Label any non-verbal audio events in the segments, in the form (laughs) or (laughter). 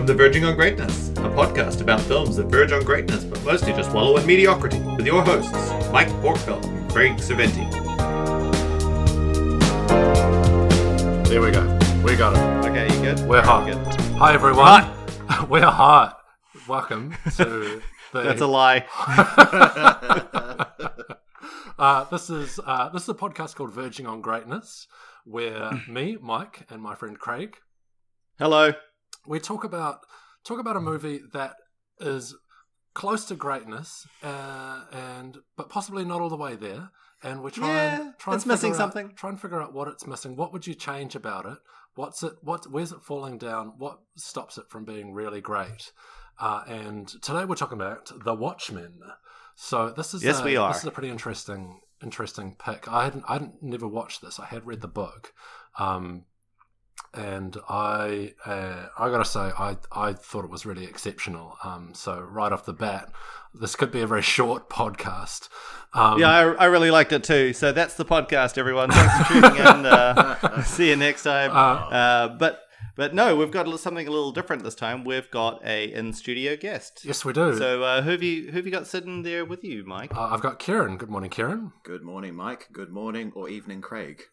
Welcome to Verging on Greatness, a podcast about films that verge on greatness, but mostly just wallow in mediocrity, with your hosts, Mike Borkveld and Craig Saventi. There we go. We got it. Okay, you good? We're hot. Good. Hi everyone. Hot. (laughs) We're hot. Welcome to (laughs) the. That's a lie. (laughs) uh, this is uh, this is a podcast called Verging on Greatness, where (clears throat) me, Mike, and my friend Craig, Hello. We talk about talk about a movie that is close to greatness, uh, and but possibly not all the way there. And we try Yeah, and try it's and missing figure out- something. Try and figure out what it's missing. What would you change about it? What's it? What? Where's it falling down? What stops it from being really great? Uh, and today we're talking about The Watchmen. So this is Yes, a, we are. This is a pretty interesting interesting pick. I hadn't I hadn't never watched this. I had read the book. Um, and I uh, I gotta say I I thought it was really exceptional. Um, so right off the bat, this could be a very short podcast. Um, Yeah, I, I really liked it too. So that's the podcast, everyone. Thanks for tuning in. Uh, (laughs) see you next time. Uh, Uh, but but no, we've got something a little different this time. We've got a in studio guest. yes, we do. So uh, who have you who have you got sitting there with you, Mike? uh, I've got Kieran. Good morning, Kieran. Good morning, Mike. Good morning or evening, Craig.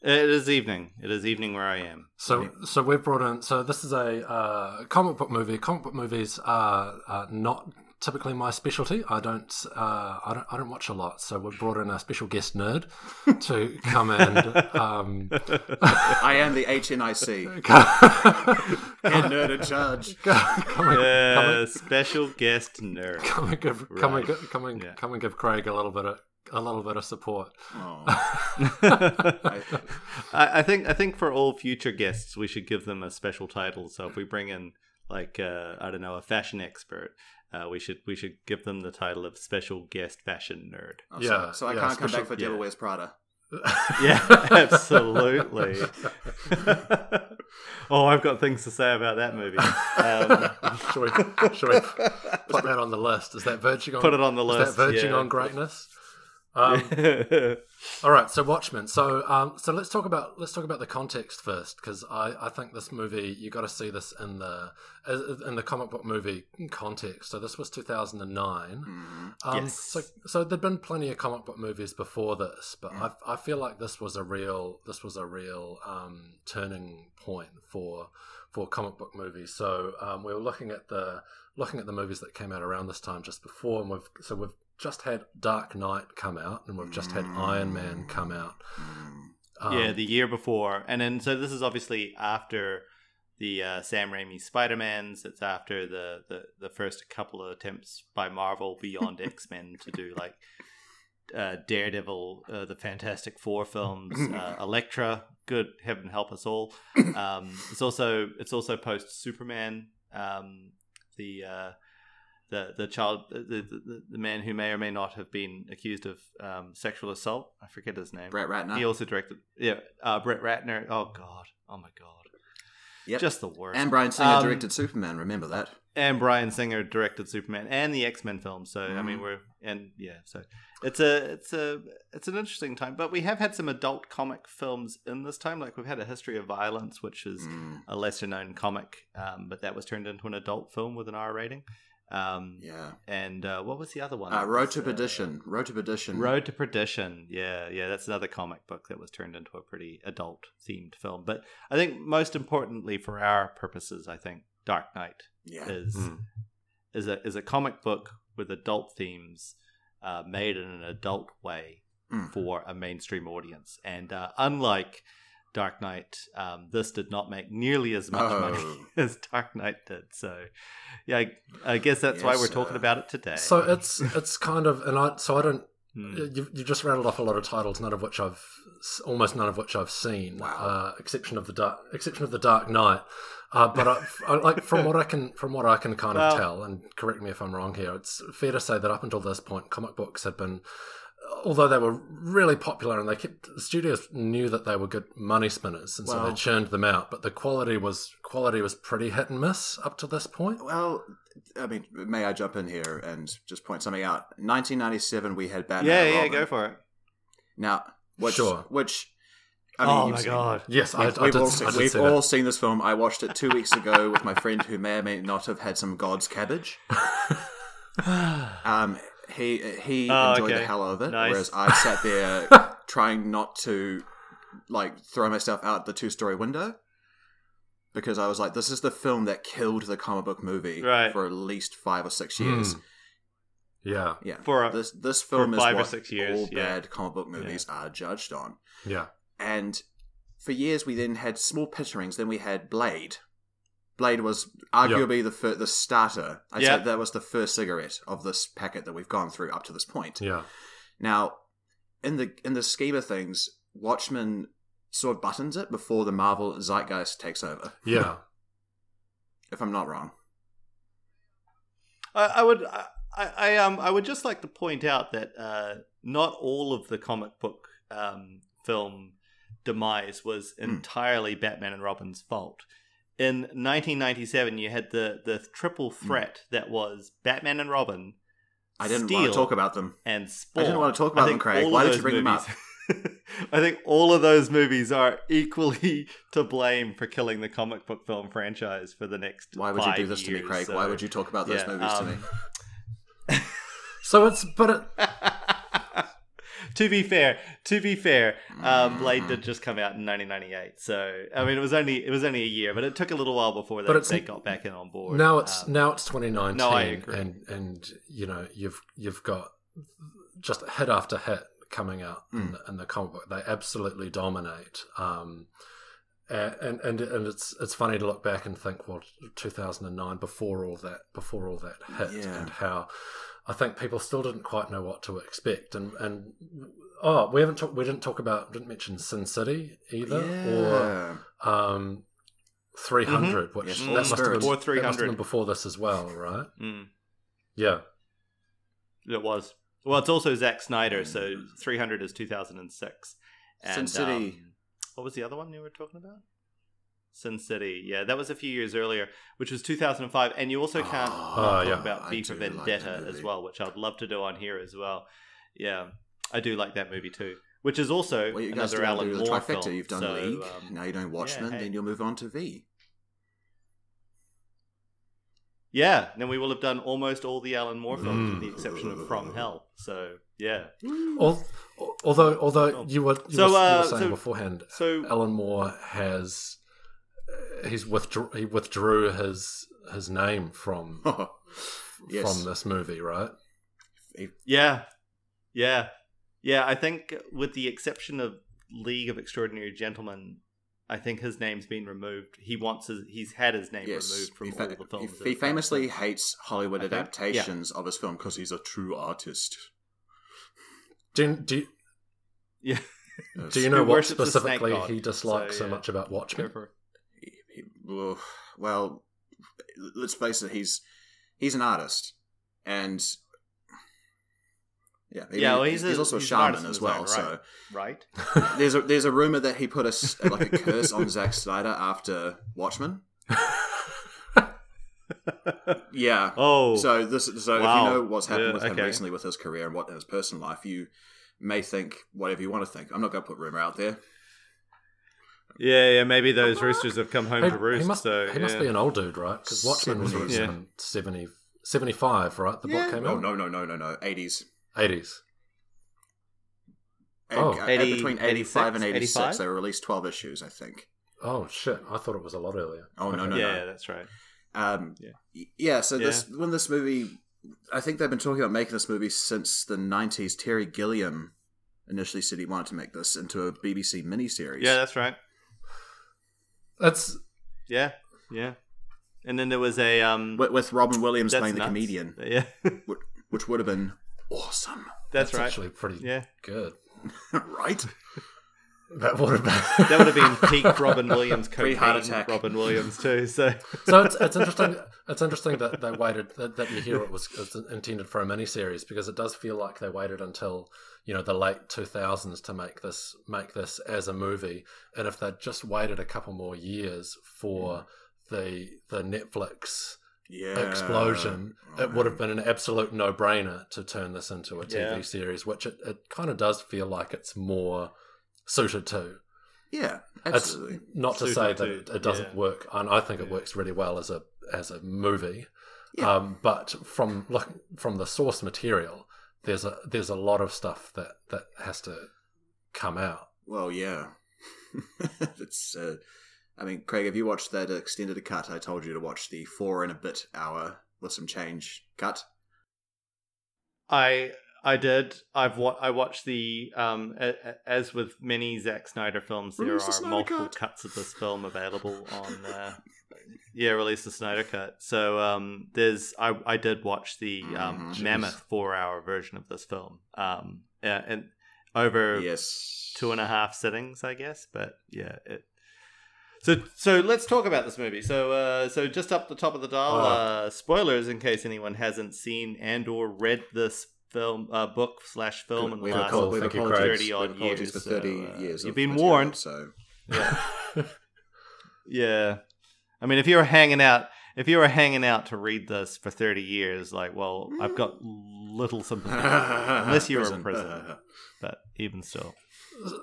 It is evening. It is evening where I am. So so we've brought in. So this is a uh, comic book movie. Comic book movies are uh, not typically my specialty. I don't uh, I don't I don't watch a lot. So we've brought in a special guest nerd (laughs) to come and. Um, I am the HNIC. Head (laughs) nerd in charge. come and, Uh, special guest nerd. come and give come and come and Yeah. come and give Craig a little bit of a little bit of support. Oh, (laughs) I, I think I think for all future guests we should give them a special title. So if we bring in like uh, I don't know a fashion expert, uh, we should we should give them the title of special guest fashion nerd. Oh, Yeah, So, so I yeah, can't come back for Devil yeah. Wears Prada. (laughs) Yeah, (laughs) absolutely. oh, I've got things to say about that movie. Um, should we should we put that on the list? Is that verging on put it on the list. is that verging yeah. on greatness? Um, (laughs) All right, so Watchmen. So, um, so let's talk about let's talk about the context first, because I, I think this movie you got to see this in the in the comic book movie context. So this was two thousand and nine. Mhm. Um, Yes. So, so there'd been plenty of comic book movies before this, but I, I feel like this was a real this was a real um, turning point for for comic book movies. So um, we were looking at the looking at the movies that came out around this time just before, and we've so we've just had Dark Knight come out, and we've just had Iron Man come out. Mm. Um, yeah, the year before, and then so this is obviously after the uh, Sam Raimi Spider Mans. It's after the, the the first couple of attempts by Marvel beyond (laughs) X Men to do like uh, Daredevil, uh, the Fantastic Four films, (clears throat) uh, Elektra. Good heaven help us all. (clears throat) Um, it's also it's also post Superman. Um, the uh, the the child the, the the man who may or may not have been accused of um, sexual assault. I forget his name. Brett Ratner. He also directed, yeah, uh, Brett Ratner. Oh God, oh my God, Yep. just the worst. and Bryan Singer Um, directed Superman. Remember that? and Bryan Singer directed Superman and the X Men films. So I mean, Mhm. we're and yeah, so it's a it's a it's an interesting time. But we have had some adult comic films in this time. Like we've had a History of Violence, which is Mm, a lesser known comic, um, but that was turned into an adult film with an R rating. Um, yeah. And uh, what was the other one? Uh, That Road was, to uh, Perdition. Road to Perdition. Road to Perdition. Yeah, yeah, that's another comic book that was turned into a pretty adult themed film. But I think most importantly for our purposes, I think Dark Knight Yeah. is Mm. is a is a comic book with adult themes uh, made in an adult way Mm. for a mainstream audience. And uh, unlike Dark Knight, um, this did not make nearly as much Oh. money (laughs) as Dark Knight did. So, yeah, I, I guess that's why we're talking uh, about it today. So it's it's kind of and I so I don't Hmm. you you just rattled off a lot of titles, none of which I've almost none of which I've seen, Wow. uh, exception of the dark exception of the Dark Knight. Uh, but I, I, like from what I can from what I can kind of Well- tell, and correct me if I'm wrong here, it's fair to say that up until this point, comic books had been. Although they were really popular and they kept the studios knew that they were good money spinners and so Well- they churned them out, but the quality was quality was pretty hit and miss up to this point. Well, I mean, may I jump in here and just point something out? 1997, we had Batman. yeah, yeah, Robin. go for it. Now, which, Sure. which I mean, oh my seen- god! Yes, I, We've, I we've did, all, I seen, did we've see all seen this film. I watched it two weeks ago with my friend who may or may not have had some God's cabbage. (laughs) Um, he he Oh, enjoyed the hell out of it, Nice. whereas I (laughs) sat there trying not to like throw myself out the two story window because I was like, this is the film that killed the comic book movie Right. for at least five or six years. Mm. Yeah, Yeah, For a- this this film is five or what six years, all yeah. bad comic book movies are judged on. yeah, And for years, we then had small pitcherings. Then we had Blade. Blade was arguably the fir- the starter. I'd Yeah. say that was the first cigarette of this packet that we've gone through up to this point. yeah. Now, in the in the scheme of things, Watchmen sort of buttons it before the Marvel zeitgeist takes over. Yeah, (laughs) If I'm not wrong. I, I would I, I um I would just like to point out that uh, not all of the comic book um, film demise was Hmm. entirely Batman and Robin's fault. In 1997, you had the the triple threat that was Batman and Robin, Hmm. I didn't Steel, want to talk about them. and Spawn. didn't want to talk about them, Craig. Why did you bring them movies- (laughs) I think all of those movies are equally (laughs) to blame for killing the comic book film franchise for the next. Why would you do this to me, Craig? so- Why would you talk about those yeah, movies to um, me? So it's but it, (laughs) to be fair, to be fair, um, Blade Mm. did just come out in 1998, so I mean it was only it was only a year, but it took a little while before But they, got back in on board. now it's Um, now it's 2019 no, I agree. and and you know you've you've got just hit after hit coming out in, Mm. the, in the comic book they absolutely dominate um and, and and and it's it's funny to look back and think well 2009 before all that before all that hit Yeah. and how I think people still didn't quite know what to expect and and oh we haven't talked we didn't talk about didn't mention Sin City either or yeah. um, 300, which Yes, that must have been, Or that must have been before this as well, right? mm, Yeah. it was. Well, it's also Zack Snyder, so 300 is 2006. Sin City. um, what was the other one you were talking about? Sin City. Yeah, that was a few years earlier, which was 2005. And you also can't Oh, talk yeah. about I V for do like Vendetta as well, which I'd love to do on here as well. Yeah, I do like that movie too. Which is also Well, you guys another do Alan do the Moore trifecta. film. You've done so, League. um, now you're doing Watchmen. hey. Then you'll move on to V. yeah, then we will have done almost all the Alan Moore films, with Mm. the exception of From Hell. So yeah. Al- although, although Oh. you were you, So, were, you uh, were saying so- beforehand, So Alan Moore has uh, he's withdrew he withdrew his his name from (laughs) yes. from this movie, right? Yeah, yeah, yeah. I think, with the exception of League of Extraordinary Gentlemen, I think his name's been removed. He wants his, he's had his name Yes, removed from he, all the films. he, he famously since. hates Hollywood I think, yeah. adaptations of his film because he's a true artist. Do you, do you, Yeah, do you (laughs) know what worships the snake specifically he dislikes So, so, much about Watchmen? for it. He- he- well, let's face it. He's he's an artist, and yeah, he- Yeah, well, he's, he's a- also he's a an shaman as well. own So right. there's a there's a rumor that he put a (laughs) like a curse on Zack Snyder after Watchmen. (laughs) Yeah. Oh, So this so Wow. if you know what's happened Yeah, with him okay. recently with his career and what in his personal life, you may think whatever you want to think. I'm not going to put rumor out there. Yeah, yeah. Maybe those roosters have come home He, to roost. he must, so he must be an old dude, right? Because Watchmen was Seventies. released in 70, 75, right? The book came Oh out no no no no no 80s. 80s. And, Oh. uh, 80 between 85 and 86 85? they released 12 issues I think. Oh shit! I thought it was a lot earlier. Oh no Okay. no yeah, no. that's right. Um, Yeah. yeah. yeah. So this when this movie, I think they've been talking about making this movie since the '90s. Terry Gilliam initially said he wanted to make this into a BBC miniseries. Yeah, that's right. That's Yeah, yeah. And then there was a um. with, with Robin Williams that's playing the comedian, (laughs) Yeah, which, which would have been awesome, that's, right. actually pretty Yeah, good. (laughs) right? (laughs) That would have been. that would have been peak Robin Williams Pretty cocaine. heart attack. Robin Williams too. So so it's, it's interesting. It's interesting that they waited. That, that you hear it was, it was intended for a miniseries because it does feel like they waited until you know the late two thousands to make this make this as a movie. And if they'd just waited a couple more years for the the Netflix Yeah, explosion, it would have been an absolute no brainer to turn this into a TV Yeah. series, which it, it kind of does feel like it's more suited to. Yeah, It's absolutely. not to Suited say that to- it, it doesn't yeah. work, and I think it Yeah. works really well as a as a movie. Yeah. Um, but from look from the source material, there's a there's a lot of stuff that that has to come out. Well, yeah. (laughs) it's. Uh, I mean, Craig, have you watched that extended cut? I told you to watch the four and a bit hour with some change cut. I I did. I've wa- I watched the um a, a- as with many Zack Snyder films, there Release the are multiple Cut. cuts of this film available on. Uh, (laughs) yeah, release the Snyder cut. So um, there's I I did watch the um, Mhm. mammoth four hour version of this film. Um, yeah, and over Yes. two and a half sittings, I guess. But yeah, it. So so let's talk about this movie. So uh, so just up the top of the dial, Oh. uh, spoilers in case anyone hasn't seen and or read this film uh, book slash film in the We've last cool. apologized- Thank we've you, 30 odd we've years, for so, 30 uh, years. you've been material, warned. So yeah. (laughs) yeah. I mean, if you were hanging out, if you were hanging out to read this for thirty years, like, well, I've got little sympathy, (laughs) unless you were in prison. (laughs) But even still,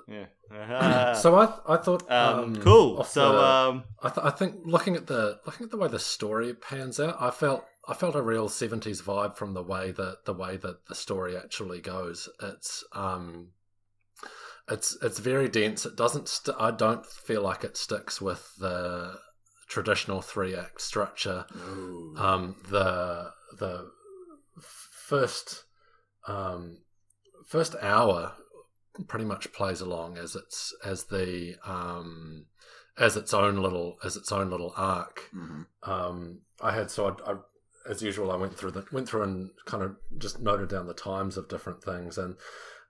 yeah. (clears throat) so I I thought um, um, cool. So, the- um, I, th- I think looking at the looking at the way the story pans out, I felt I felt a real seventies vibe from the way that the way that the story actually goes. It's um, it's it's very dense. It doesn't. St- I don't feel like it sticks with the traditional three act structure. Um, the the first um, first hour pretty much plays along as its as the um, as its own little as its own little arc. Mhm. Um, I had so I, I, as usual I went through the went through and kind of just noted down the times of different things and.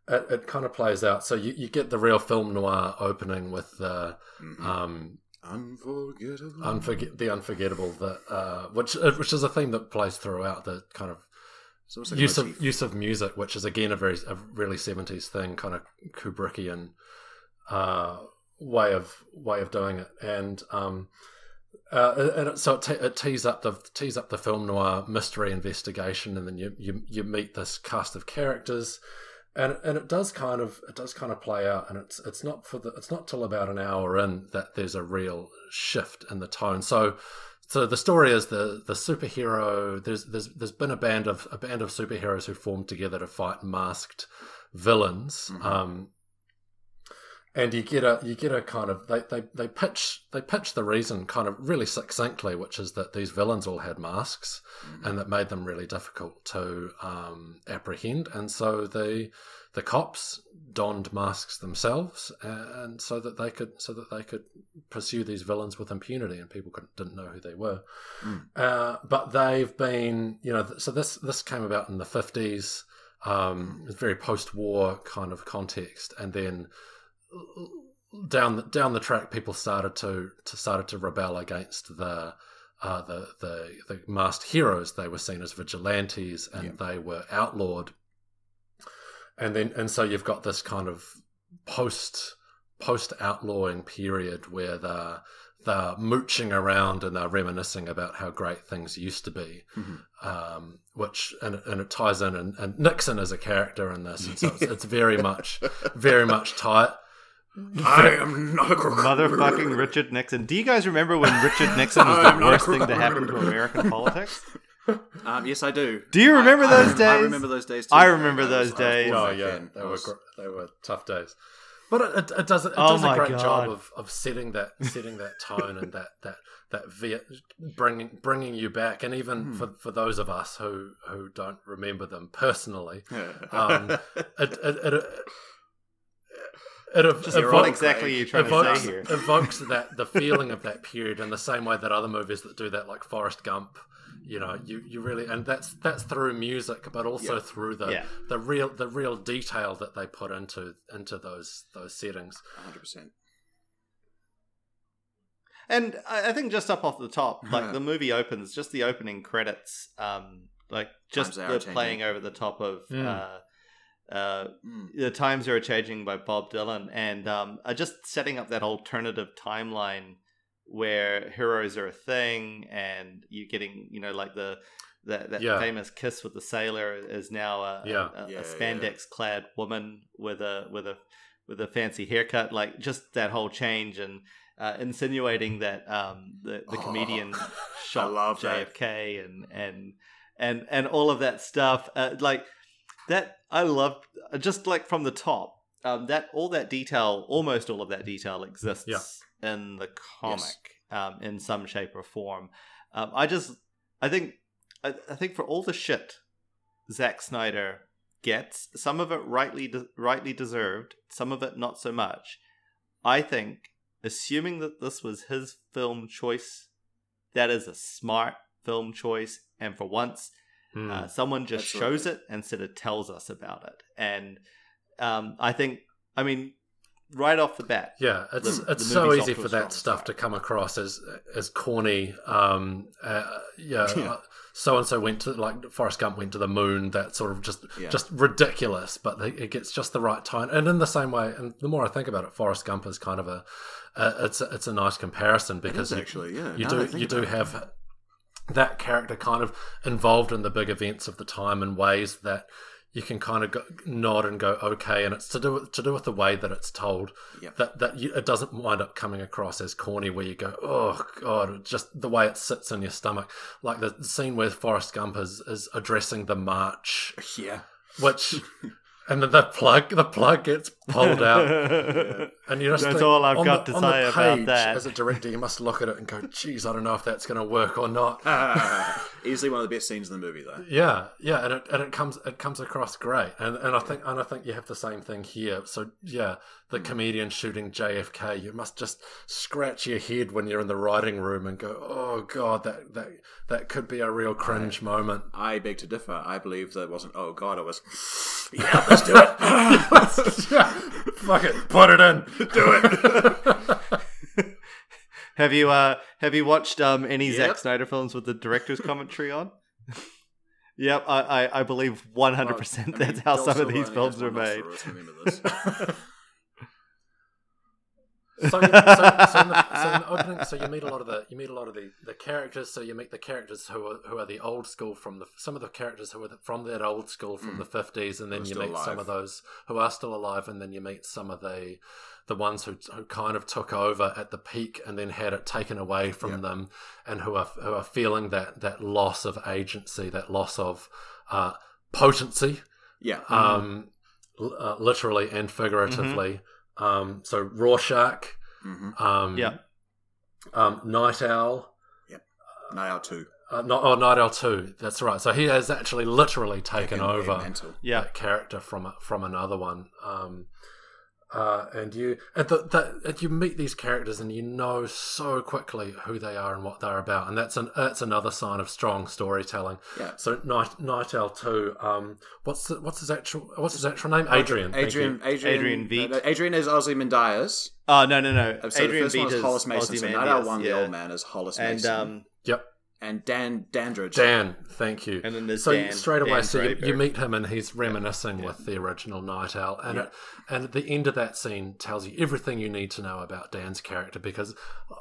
It, it kind of plays out. So you, you get the real film noir opening with the Mhm. um, Unforgettable. unforget the unforgettable that uh, which uh, which is a theme that plays throughout the kind of like use of use of music, which is again a very a really seventies thing, kind of Kubrickian uh, way of way of doing it, and um, uh, and it, so it, te- it tees up the tees up the film noir mystery investigation, and then you you, you meet this cast of characters. And, and it does kind of it does kind of play out, and it's it's not for the it's not till about an hour in that there's a real shift in the tone. So so the story is the the superhero. There's there's there's been a band of a band of superheroes who formed together to fight masked villains. Mhm. Um, and you get a you get a kind of they, they they pitch they pitch the reason kind of really succinctly, which is that these villains all had masks, Mhm. and that made them really difficult to um, apprehend. And so the the cops donned masks themselves, and so that they could so that they could pursue these villains with impunity, and people didn't know who they were. Mm. Uh, but they've been, you know, so this this came about in the fifties. Um, it's very post-war kind of context, and then down the, down the track, people started to, to started to rebel against the uh, the the the masked heroes. They were seen as vigilantes, and Yeah. they were outlawed. And then and so you've got this kind of post post outlawing period where the they're mooching around and they're reminiscing about how great things used to be, Mhm. um, which and, and it ties in and, and Nixon is a character in this, and so it's, it's very much very much tight. I am not a crook. motherfucking Richard Nixon. Do you guys remember when Richard Nixon was the worst thing to happen to American (laughs) politics? Um, yes, I do. Do you remember I- those I, days? I remember those days. Too. I remember was- those was days. Oh yeah, they I were gr- they were tough days, but it, it, it does it Oh does a great God. job of, of setting that setting that tone and that that that ve- bringing bringing you back, and even Hmm. for, for those of us who who don't remember them personally, um, (laughs) it it, it, it, it ev- Just what evokes- exactly are you trying evokes, to say here? evokes that the (laughs) feeling of that period in the same way that other movies that do that, like Forrest Gump, you know, you, you really and that's that's through music, but also Yeah. through the Yeah. the real the real detail that they put into into those those settings. 100%. And I I think just up off the top, (laughs) like the movie opens, just the opening credits, um, like just the playing over the top of Mm. uh, uh, Mm. the times are changing by Bob Dylan, and um, uh, just setting up that alternative timeline where heroes are a thing, and you're getting, you know, like the that, that Yeah. famous kiss with the sailor is now a, Yeah. a, a, Yeah, yeah. spandex clad woman with a with a with a fancy haircut, like just that whole change and uh, insinuating that um, the the Oh, comedian (laughs) I shot love that. JFK and and and and all of that stuff. Uh, like that, I loved uh, just like from the top. Um, that all that detail, almost all of that detail, exists Yeah. in the comic um, in some shape or form. Um, I just, I think, I, I think for all the shit Zack Snyder gets, some of it rightly de- rightly deserved, some of it not so much. I think, assuming that this was his film choice, that is a smart film choice, and for once, Hmm. uh, someone just Absolutely. shows it instead of tells us about it. And um, I think, I mean, right off the bat, Yeah, it's the- it's the so easy for a strong that stuff start. to come across as as corny. Um, uh, yeah, (laughs) Yeah. so and so went to like Forrest Gump went to the moon. That sort of just Yeah. just ridiculous, but they, it gets just the right tone. And in the same way, and the more I think about it, Forrest Gump is kind of a, a it's a, it's a nice comparison because is actually, yeah. you do that you do about it. That character kind of involved in the big events of the time in ways that you can kind of go, nod and go okay, and it's to do with, to do with the way that it's told. Yep. That that you, it doesn't wind up coming across as corny, where you go oh god, just the way it sits in your stomach, like the scene where Forrest Gump is is addressing the march, Yeah. which. And then the plug, the plug gets pulled out, (laughs) and you just That's think, all I've got the, to on the say about that. As a director, you must look at it and go, "Geez, I don't know if that's going to work or not." (laughs) Ah. Easily one of the best scenes in the movie, though. Yeah, yeah, and it and it comes it comes across great, and and I think and I think you have the same thing here. So yeah, the hmm. comedian shooting JFK, you must just scratch your head when you're in the writing room and go, "Oh God, that that that could be a real cringe moment." I beg to differ. I believe that wasn't. Oh God, it was. (laughs) Yeah, let's do it. Fuck it, put it in, do it. (laughs) have you uh have you watched um any Zack Snyder films with the director's commentary on? yep, I, I I believe one hundred percent I mean, that's how some of these films has are made. (laughs) nostril, let's remember this. So, so, so, in the, so in the opening, so you meet a lot of the you meet a lot of the, the characters. So you meet the characters who are who are the old school from the some of the characters who are the, from that old school from Mm. the fifties, and then you meet some of those who are still alive, and then you meet some of the the ones who who kind of took over at the peak and then had it taken away from Yeah. them, and who are who are feeling that that loss of agency, that loss of uh, potency Yeah. um, l- uh, literally and figuratively. Um, so Rorschach, hmm um, Yeah. um, Night Owl, Night Owl 2. uh, not, oh, Night Owl Two. That's right. So he has actually literally taken Fucking over Yeah. that character from from another one. Um, uh, and you and the, the, and you meet these characters and you know so quickly who they are and what they're about, and that's an that's another sign of strong storytelling. Yeah. So Night Night Owl Two. Um, what's the, what's his actual what's his actual name? Adrian. Adrian. Adrian. Adrian Veidt. no, no, Adrian is Ozymandias. Oh no no no! So Adrian the first one Beat is Hollis Mason. So Night Owl 1, yeah. the old man, is Hollis and Mason. um Yep. And Dan Dandridge. Dan, thank you. and then there's so Dan, straight away, Dan so you, you meet him and he's reminiscing with the original Night Owl, and Yeah. it, and at the end of that scene tells you everything you need to know about Dan's character because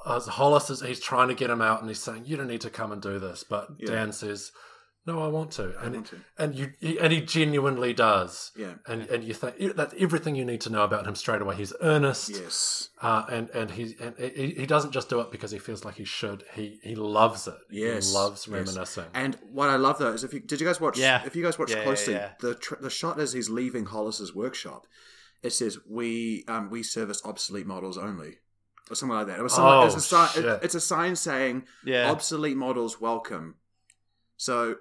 as Hollis is he's trying to get him out and he's saying you don't need to come and do this, but Yeah. Dan says no, I want to, and want to. and you he- and he genuinely does, Yeah. and and you think that's everything you need to know about him straight away. He's earnest, Yes. uh, and and he and he, he doesn't just do it because he feels like he should. He he loves it. Yes. he loves Yes. reminiscing. And what I love though is if you did you guys watch? Yeah. If you guys watch Yeah, yeah, closely, yeah. the tr- the shot as he's leaving Hollis's workshop, it says we um we service obsolete models only, or something like that. It was something, Oh, it's, a sign, it- it's a sign saying yeah obsolete models welcome. So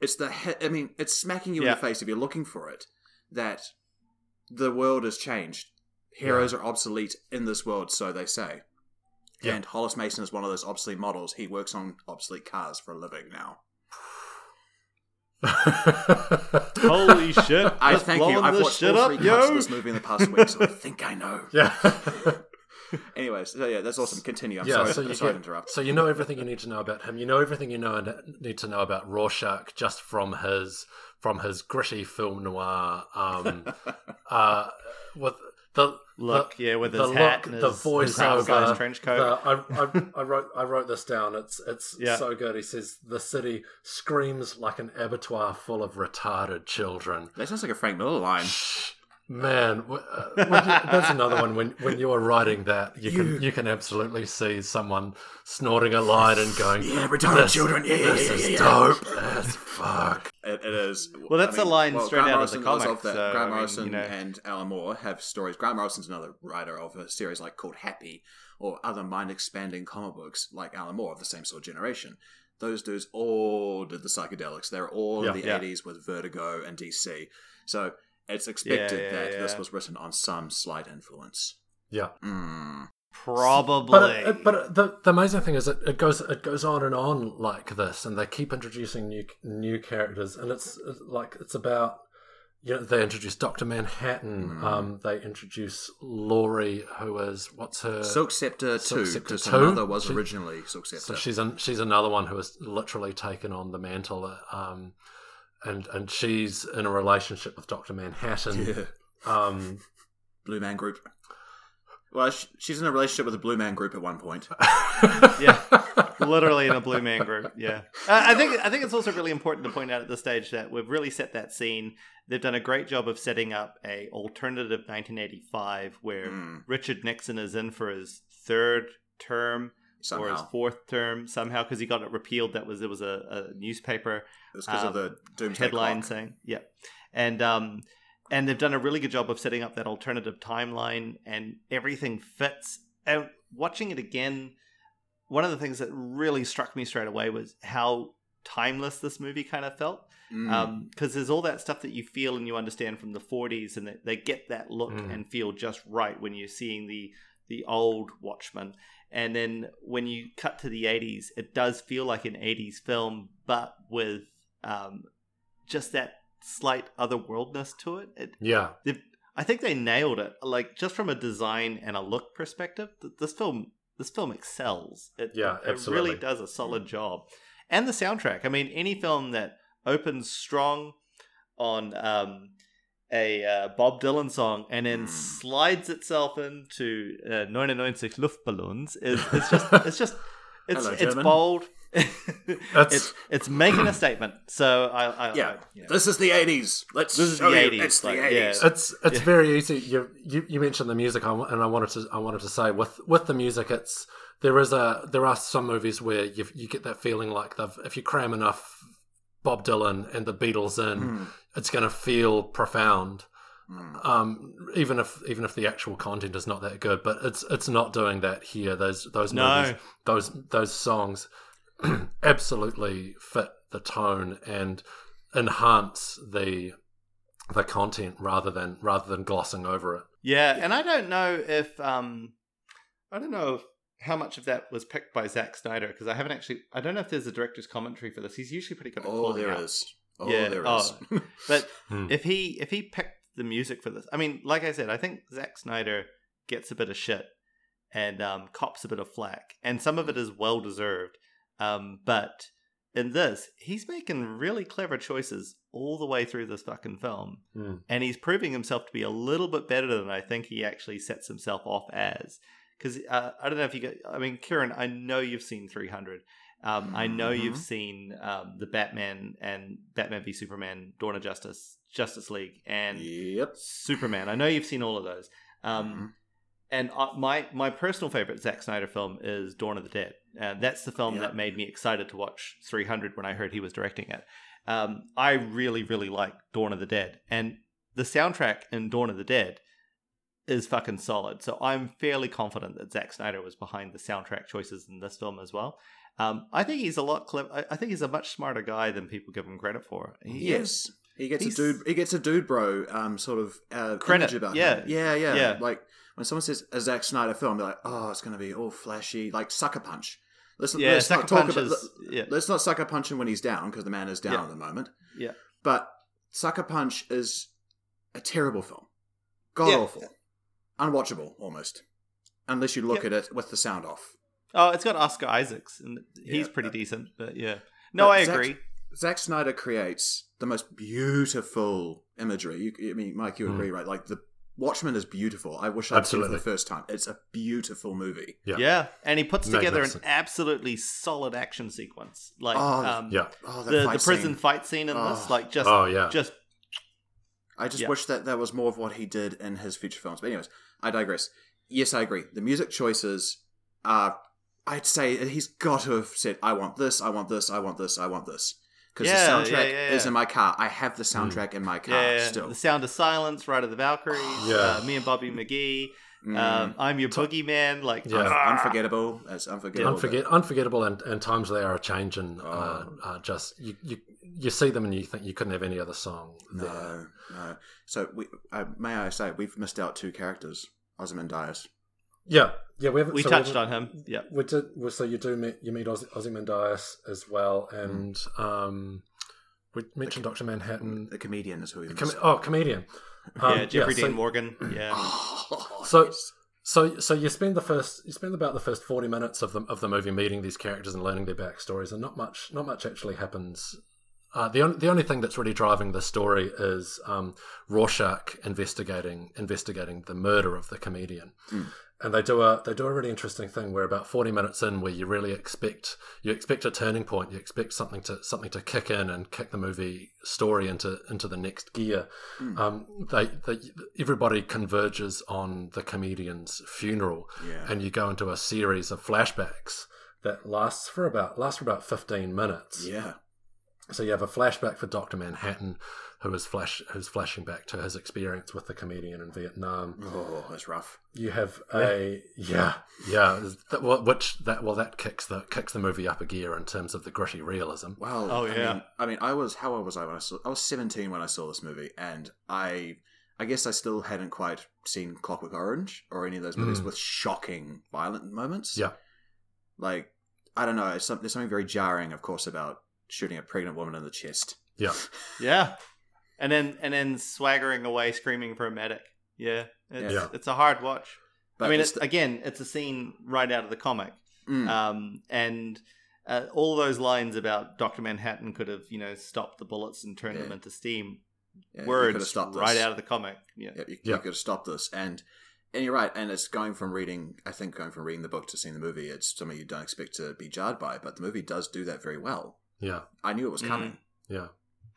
it's the he- I mean it's smacking you in the face if you're looking for it that the world has changed. Heroes are obsolete in this world, so they say. Yeah. And Hollis Mason is one of those obsolete models. He works on obsolete cars for a living now. (laughs) holy shit! I Just thank you. I've watched shit all up, three cuts of this movie in the past week, so I think I know. (laughs) yeah. (laughs) Anyways, so yeah, that's awesome. Continue. I'm yeah, sorry, so I'm you sorry get- to interrupt. So you know everything you need to know about him. You know everything you know need to know about Rorschach just from his from his gritty film noir. Um, (laughs) uh, with the Look, the, yeah, with the his hat, look, and the his, voice his House over, Guy's trench coat. the- I, I, (laughs) I wrote I wrote this down. It's it's Yeah. so good. He says the city screams like an abattoir full of retarded children. That sounds like a Frank Miller line. Shh, Man, w- uh, when you, that's another one. When when you are writing that, you can you can absolutely see someone snorting a line and going, Yeah, retarded "This- children. Yeah, yeah, this yeah, is yeah, yeah." dope as fuck." It, it is. Well, that's a line straight Grant out of the Morrison was comic, that. so, Grant I mean, Morrison you know. and Alan Moore have stories. Grant Morrison's another writer of a series like called Happy or other mind expanding comic books like Alan Moore of the same sort of generation. Those dudes all did the psychedelics. They're all Yeah. in the Yeah. 80s with Vertigo and DC. So it's expected Yeah, yeah, that this was written on some slight influence. Yeah, Mm. Probably. but it, it- but the the amazing thing is it, it goes it goes on and on like this, and they keep introducing new new characters, and it's, it's like it's about. You know, they introduce Doctor Manhattan. Mm. Um, they introduce Laurie, who is what's her Silk Spectre 2, Silk Spectre because her mother was She- originally Silk Spectre. So she's an, she's another one who has literally taken on the mantle, um, and and she's in a relationship with Doctor Manhattan. yeah. Um, Blue Man Group. Well, she's in a relationship with the Blue Man Group at one point. (laughs) Yeah. literally in a blue man group yeah uh, i think i think it's also really important to point out at this stage that we've really set that scene they've done a great job of setting up a alternative 1985 where Mm, richard nixon is in for his third term or his fourth term somehow because he got it repealed that was there was a, a newspaper It was because um, of the Doomsday headline Clock. saying yeah and um and they've done a really good job of setting up that alternative timeline and everything fits and watching it again one of the things that really struck me straight away was how timeless this movie kind of felt Mm. because there's all that stuff that you feel and you understand from the 40s and that they get that look Mm. and feel just right when you're seeing the the old watchmen and then when you cut to the 80s it does feel like an 80s film but with um, just that slight otherworldness to it, it yeah, I think they nailed it. Like just from a design and a look perspective, th- this film this film excels. It, Yeah, it absolutely. really does a solid job. And the soundtrack. I mean, any film that opens strong on um, a uh, Bob Dylan song and then Mm. slides itself into uh, 99 Luftballons is (laughs) it's just it's just it's Hello, it's German. bold. (laughs) It's it's making a statement. So I, I yeah. I, you know. This is the 80s. Let's This is show the you 80s, It's the like, 80s. yeah. it's it's Yeah. very easy. You, you you mentioned the music, and I wanted to I wanted to say with with the music, it's there is a there are some movies where you you get that feeling like they've if you cram enough Bob Dylan and the Beatles in, Mm, it's going to feel profound. mm. um, even if even if the actual content is not that good. But it's it's not doing that here. Those those No. movies, those those songs, (clears throat) absolutely fit the tone and enhance the the content rather than rather than glossing over it. Yeah, and I don't know if um, I don't know if, how much of that was picked by Zack Snyder because I haven't actually. I don't know if there's a director's commentary for this. He's usually pretty good at Oh, calling there out. is. Oh, Yeah, there oh. is. (laughs) But Hmm. if he if he picked the music for this, I mean, like I said, I think Zack Snyder gets a bit of shit and um, cops a bit of flack, and some of it is well deserved. Um, but in this, he's making really clever choices all the way through this fucking film, Hmm. and he's proving himself to be a little bit better than I think he actually sets himself off as. Because uh, I don't know if you get, I mean, Kieran, I know you've seen 300. Um, I know you've Mhm. seen um, the Batman and Batman v Superman, Dawn of Justice, Justice League, and yep. Superman. I know you've seen all of those. Um, Mhm. And uh, my my personal favorite Zack Snyder film is Dawn of the Dead. Uh, that's the film Yeah. that made me excited to watch 300 when I heard he was directing it. Um, I really really like Dawn of the Dead, and the soundtrack in Dawn of the Dead is fucking solid. So I'm fairly confident that Zack Snyder was behind the soundtrack choices in this film as well. Um, I think he's a lot clever. I, I think he's a much smarter guy than people give him credit for. He is- He gets a dude. He gets a dude, bro. Um, sort of uh, Credit, about yeah. him. Yeah, yeah, Yeah. Like when someone says a Zack Snyder film, they're like, "Oh, it's going to be all flashy, like Sucker Punch." Let's, yeah, let's not talk about. is yeah. Let's not sucker punch him when he's down because the man is down Yeah. at the moment. Yeah. But Sucker Punch is a terrible film. God awful. Unwatchable almost. Unless you look Yeah. at it with the sound off. Oh, it's got Oscar Isaacs, and he's Yeah, pretty but- decent. But yeah, no, But I Zack- agree. Zack Snyder creates the most beautiful imagery. You, I mean, Mike, you Mm. agree, right? Like the Watchmen is beautiful. I wish I'd seen it for the first time. It's a beautiful movie. Yeah. Yeah. and he puts together an absolutely solid action sequence. Like Oh, um, Yeah. Oh, the, the fight prison scene. fight scene in this, Oh. like just Oh yeah. just I just Yeah. wish that that was more of what he did in his future films. But anyways, I digress. Yes, I agree. The music choices are. I'd say he's got to have said, "I want this, I want this, I want this, I want this," because Yeah, the soundtrack yeah, yeah, is in my car. I have the soundtrack in my car Yeah, still. The Sound of Silence, Ride of the Valkyries, (sighs) Yeah. uh, me and Bobby McGee, Mm. um, I'm Your Boogeyman, like Yeah. Un- ah, unforgettable. That's unforgettable. Unforget, unforgettable, and, and times they are a change, and uh, Oh. uh, just you, you you see them and you think you couldn't have any other song. but- there. No, no. So we, uh, may I say, we've missed out two characters: Ozymandias. Yeah, yeah, we haven't. we so touched haven't- on him. Yeah, We did. well, So you do meet you meet Oz, Ozymandias as well, and um, we mentioned Doctor Manhattan. The comedian is who we Com- oh, comedian. Um, yeah, Jeffrey so- Dean Morgan. (clears throat) Yeah, Oh, So- yes. So, so you spend the first, you spend about the first forty minutes of the of the movie meeting these characters and learning their backstories, and not much, not much actually happens. Uh, the on, the only thing that's really driving the story is um, Rorschach investigating investigating the murder of the comedian, Mm. And they do a they do a really interesting thing where about forty minutes in, where you really expect you expect a turning point, you expect something to something to kick in and kick the movie story into into the next gear. Mm. Um, they, they everybody converges on the comedian's funeral, Yeah. and you go into a series of flashbacks that lasts for about lasts for about fifteen minutes. yeah. So you have a flashback for Doctor Manhattan, who is flash who's flashing back to his experience with the comedian in Vietnam. Oh, that's rough. You have a yeah yeah that, well, which that well that kicks the kicks the movie up a gear in terms of the gritty realism. Well, Oh, I yeah. Mean, I mean, I was how old was I when I saw? I was seventeen when I saw this movie, and I, I guess I still hadn't quite seen Clockwork Orange or any of those movies Mm. with shocking violent moments. Yeah. like I don't know. Some, there's something very jarring, of course, about shooting a pregnant woman in the chest. Yeah, (laughs) yeah, and then and then swaggering away, screaming for a medic. Yeah, it's, Yeah. it's a hard watch. But I mean, it's it's, again, it's a scene right out of the comic, mm, um, and uh, all those lines about Doctor Manhattan could have, you know, stopped the bullets and turned them into steam. yeah, Words could've stopped right this. out of the comic. Yeah, Yeah, you, Yeah. you could have stopped this, and and you're right. And it's going from reading, I think, going from reading the book to seeing the movie. It's something you don't expect to be jarred by, but the movie does do that very well. yeah, I knew it was Mhm. coming. yeah.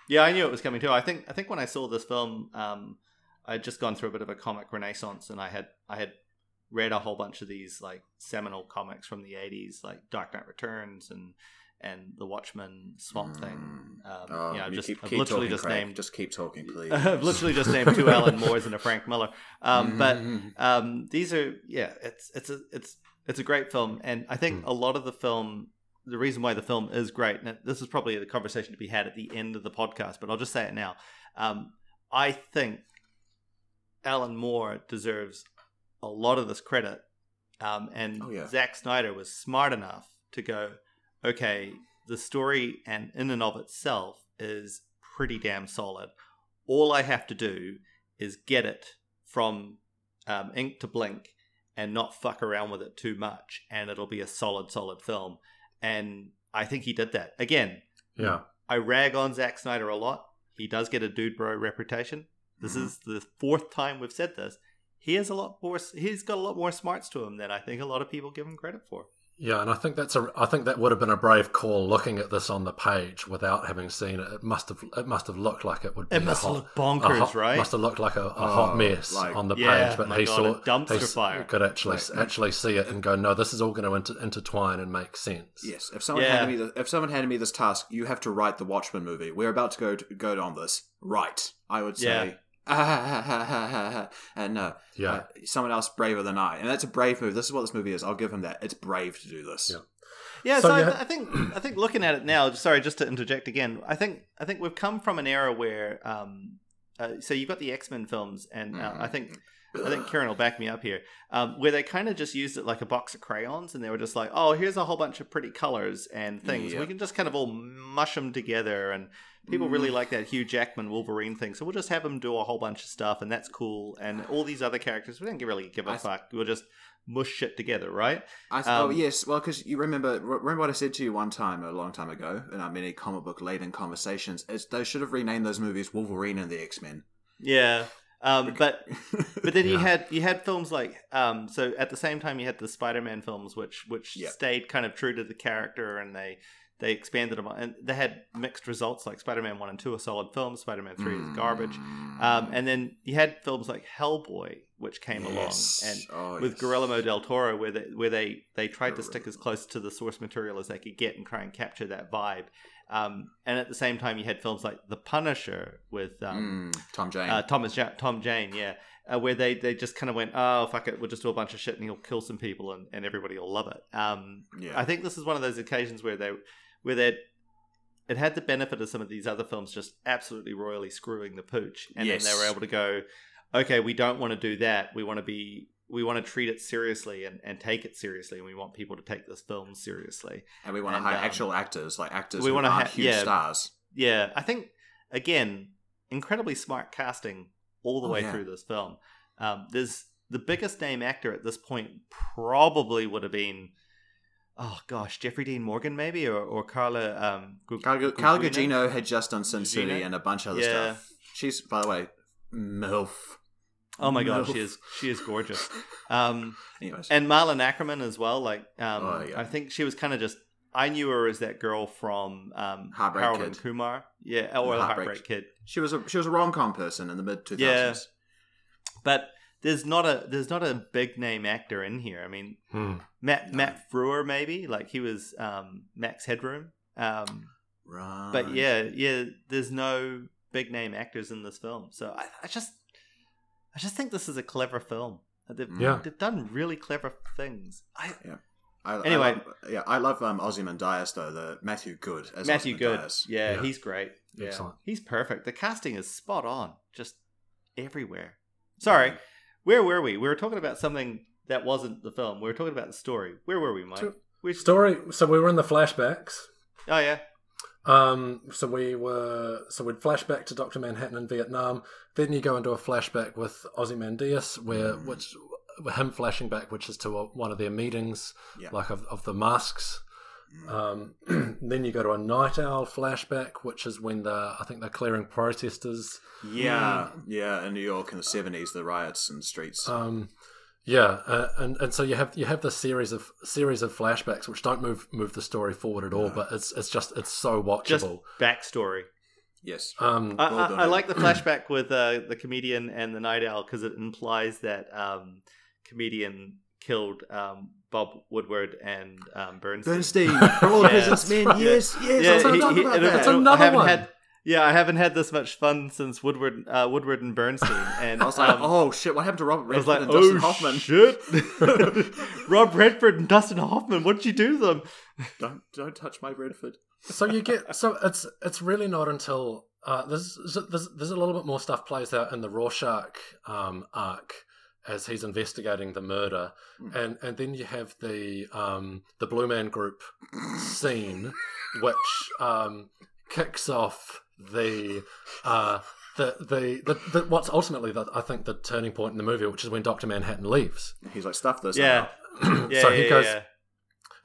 Yeah, I knew it was coming too. I think I think when I saw this film, um, I had just gone through a bit of a comic renaissance, and I had I had read a whole bunch of these like seminal comics from the '80s, like Dark Knight Returns and and The Watchmen, Swamp Thing. Mm. Um, Oh, you know, just keep, I've keep literally talking, just Craig. named Just keep talking, please. (laughs) I've literally just named two Alan Moores and a Frank Miller. Um, but Mhm. um, these are yeah, it's it's a it's it's a great film, and I think Hmm. a lot of the film, the reason why the film is great, and this is probably the conversation to be had at the end of the podcast, but I'll just say it now. Um, I think Alan Moore deserves a lot of this credit, um, and Oh, yeah. Zack Snyder was smart enough to go, okay, the story and in and of itself is pretty damn solid. All I have to do is get it from um, ink to blink and not fuck around with it too much, and it'll be a solid, solid film. And I think he did that. Again, Yeah, I rag on Zack Snyder a lot. He does get a dude bro reputation. This Mhm. is the fourth time we've said this. He has a lot more. He's got a lot more smarts to him than I think a lot of people give him credit for. Yeah, and I think that's a. I think that would have been a brave call looking at this on the page without having seen it. It must have. It must have looked like it would be. It a must hot, look a bonkers, hot- right? Must have looked like a, a Oh, hot mess like- on the Yeah, page, but he God, saw a dumpster he s- fire. Could actually Right. actually see it and go, no, this is all going to inter- intertwine and make sense. Yes, if someone Yeah. handed me the, if someone handed me this task, you have to write the Watchmen movie. We're about to go to, go on this. Right, I would say. (laughs) and no, Yeah. uh, someone else braver than I, and that's a brave move. This is what this movie is. I'll give him that. It's brave to do this. Yeah. Yeah, So so, you I, I think I think looking at it now. Sorry, just to interject again. I think I think we've come from an era where, um, uh, so you've got the X Men films, and uh, I think I think Kieran will back me up here, um, where they kind of just used it like a box of crayons, and they were just like, "Oh, here's a whole bunch of pretty colors and things. Yeah. We can just kind of all mush them together." And people really Mm. like that Hugh Jackman Wolverine thing, so we'll just have him do a whole bunch of stuff, and that's cool. And all these other characters, we don't really give a I fuck. We'll just mush shit together, right? I th- oh Um, yes, well, because you remember remember what I said to you one time a long time ago in our many comic book laden conversations. Is they should have renamed those movies Wolverine and the X Men. Yeah. Um, but but then you had you had films like um, so at the same time you had the Spider-Man films which which Yeah. stayed kind of true to the character and they they expanded them, and they had mixed results. Like Spider-Man one and two are solid films. Spider-Man three is garbage. Mm. Um, and then you had films like Hellboy, which came Yes. along, and Oh, with yes. Guillermo del Toro, where they where they they tried to stick as close to the source material as they could get and try and capture that vibe. Um, and at the same time, you had films like The Punisher with um, Mm, Tom Jane. uh, Thomas ja- Tom Jane, yeah, uh, where they they just kind of went, oh fuck it, we'll just do a bunch of shit and he'll kill some people and, and everybody will love it. Um, yeah. I think this is one of those occasions where they where they it had the benefit of some of these other films just absolutely royally screwing the pooch, and Yes. then they were able to go, okay, we don't want to do that. We want to be we want to treat it seriously and, and take it seriously, and we want people to take this film seriously. and we want to and, hire um, actual actors, like actors we who wanna aren't huge yeah. stars. Yeah, I think again, incredibly smart casting all the Oh, way yeah. through this film. Um, there's the biggest name actor at this point probably would have been, oh gosh, Jeffrey Dean Morgan maybe or or Carla um, Gu- Carla, Gugino? Carla Gugino had just done Sin City and a bunch of other Yeah. stuff. She's, by the way, MILF. Oh my god, she is she is gorgeous. Um, (laughs) Anyways. and Malin Akerman as well. Like, um, Oh, yeah. I think she was kind of just. I knew her as that girl from um, Heartbreak Harold Kid. and Kumar. Yeah, or the Heartbreak. Heartbreak Kid. she was a she was a rom com person in the mid 2000s. Yeah. But there's not a there's not a big name actor in here. I mean, Hmm. Matt No. Matt Frewer maybe like he was um, Max Headroom. Um, Right. but yeah, yeah, there's no big name actors in this film. So I, I just I just think this is a clever film. They've, Yeah. they've done really clever things. I, I, Anyway. I love, yeah, I love um, Ozymandias though. The Matthew Goode as Matthew Goode, Ozymandias. yeah, Yeah. he's great. Yeah. Excellent. He's perfect. The casting is spot on, just everywhere. Sorry, where were we? We were talking about something that wasn't the film. We were talking about the story. Where were we, Mike? So- we Story. So we were in the flashbacks. Oh yeah, Um, so we were so we'd flash back to Doctor Manhattan in Vietnam. Then you go into a flashback with Ozymandias, where Mm. which him flashing back, which is to a, one of their meetings, Yeah. like of, of the masks. Um, (clears throat) then you go to a night owl flashback, which is when the I think they're clearing protesters. Yeah, yeah, in New York in the seventies, the riots in the streets. Um, yeah, uh, and and so you have you have this series of series of flashbacks which don't move move the story forward at all, No. but it's it's just it's so watchable. just watchable. backstory. yes, Um, I, Well I, done, I like the (clears throat) flashback with uh, the comedian and the night owl because it implies that um, comedian killed um, Bob Woodward and um, Bernstein. Bernstein for all the Yeah. president's men. Right. Yes, yes. Yeah, I he- to he- about that. It's another I haven't one. Had, yeah, I haven't had this much fun since Woodward, uh, Woodward and Bernstein, and I was like, um, oh shit, what happened to Robert I was Redford like, and Dustin oh Hoffman? shit, (laughs) (laughs) Rob Redford and Dustin Hoffman, what did you do to them? Don't don't touch my Redford. so you get so it's it's really not until uh, there's, there's there's a little bit more stuff plays out in the Rorschach um, arc as he's investigating the murder, Mm. and and then you have the um, the Blue Man Group (laughs) scene, which um, kicks off the. Uh, the, the, the, the what's ultimately the, I think the turning point in the movie, which is when Doctor Manhattan leaves. He's like, stuff this. Yeah, out. (clears throat) yeah, so yeah, he goes, yeah.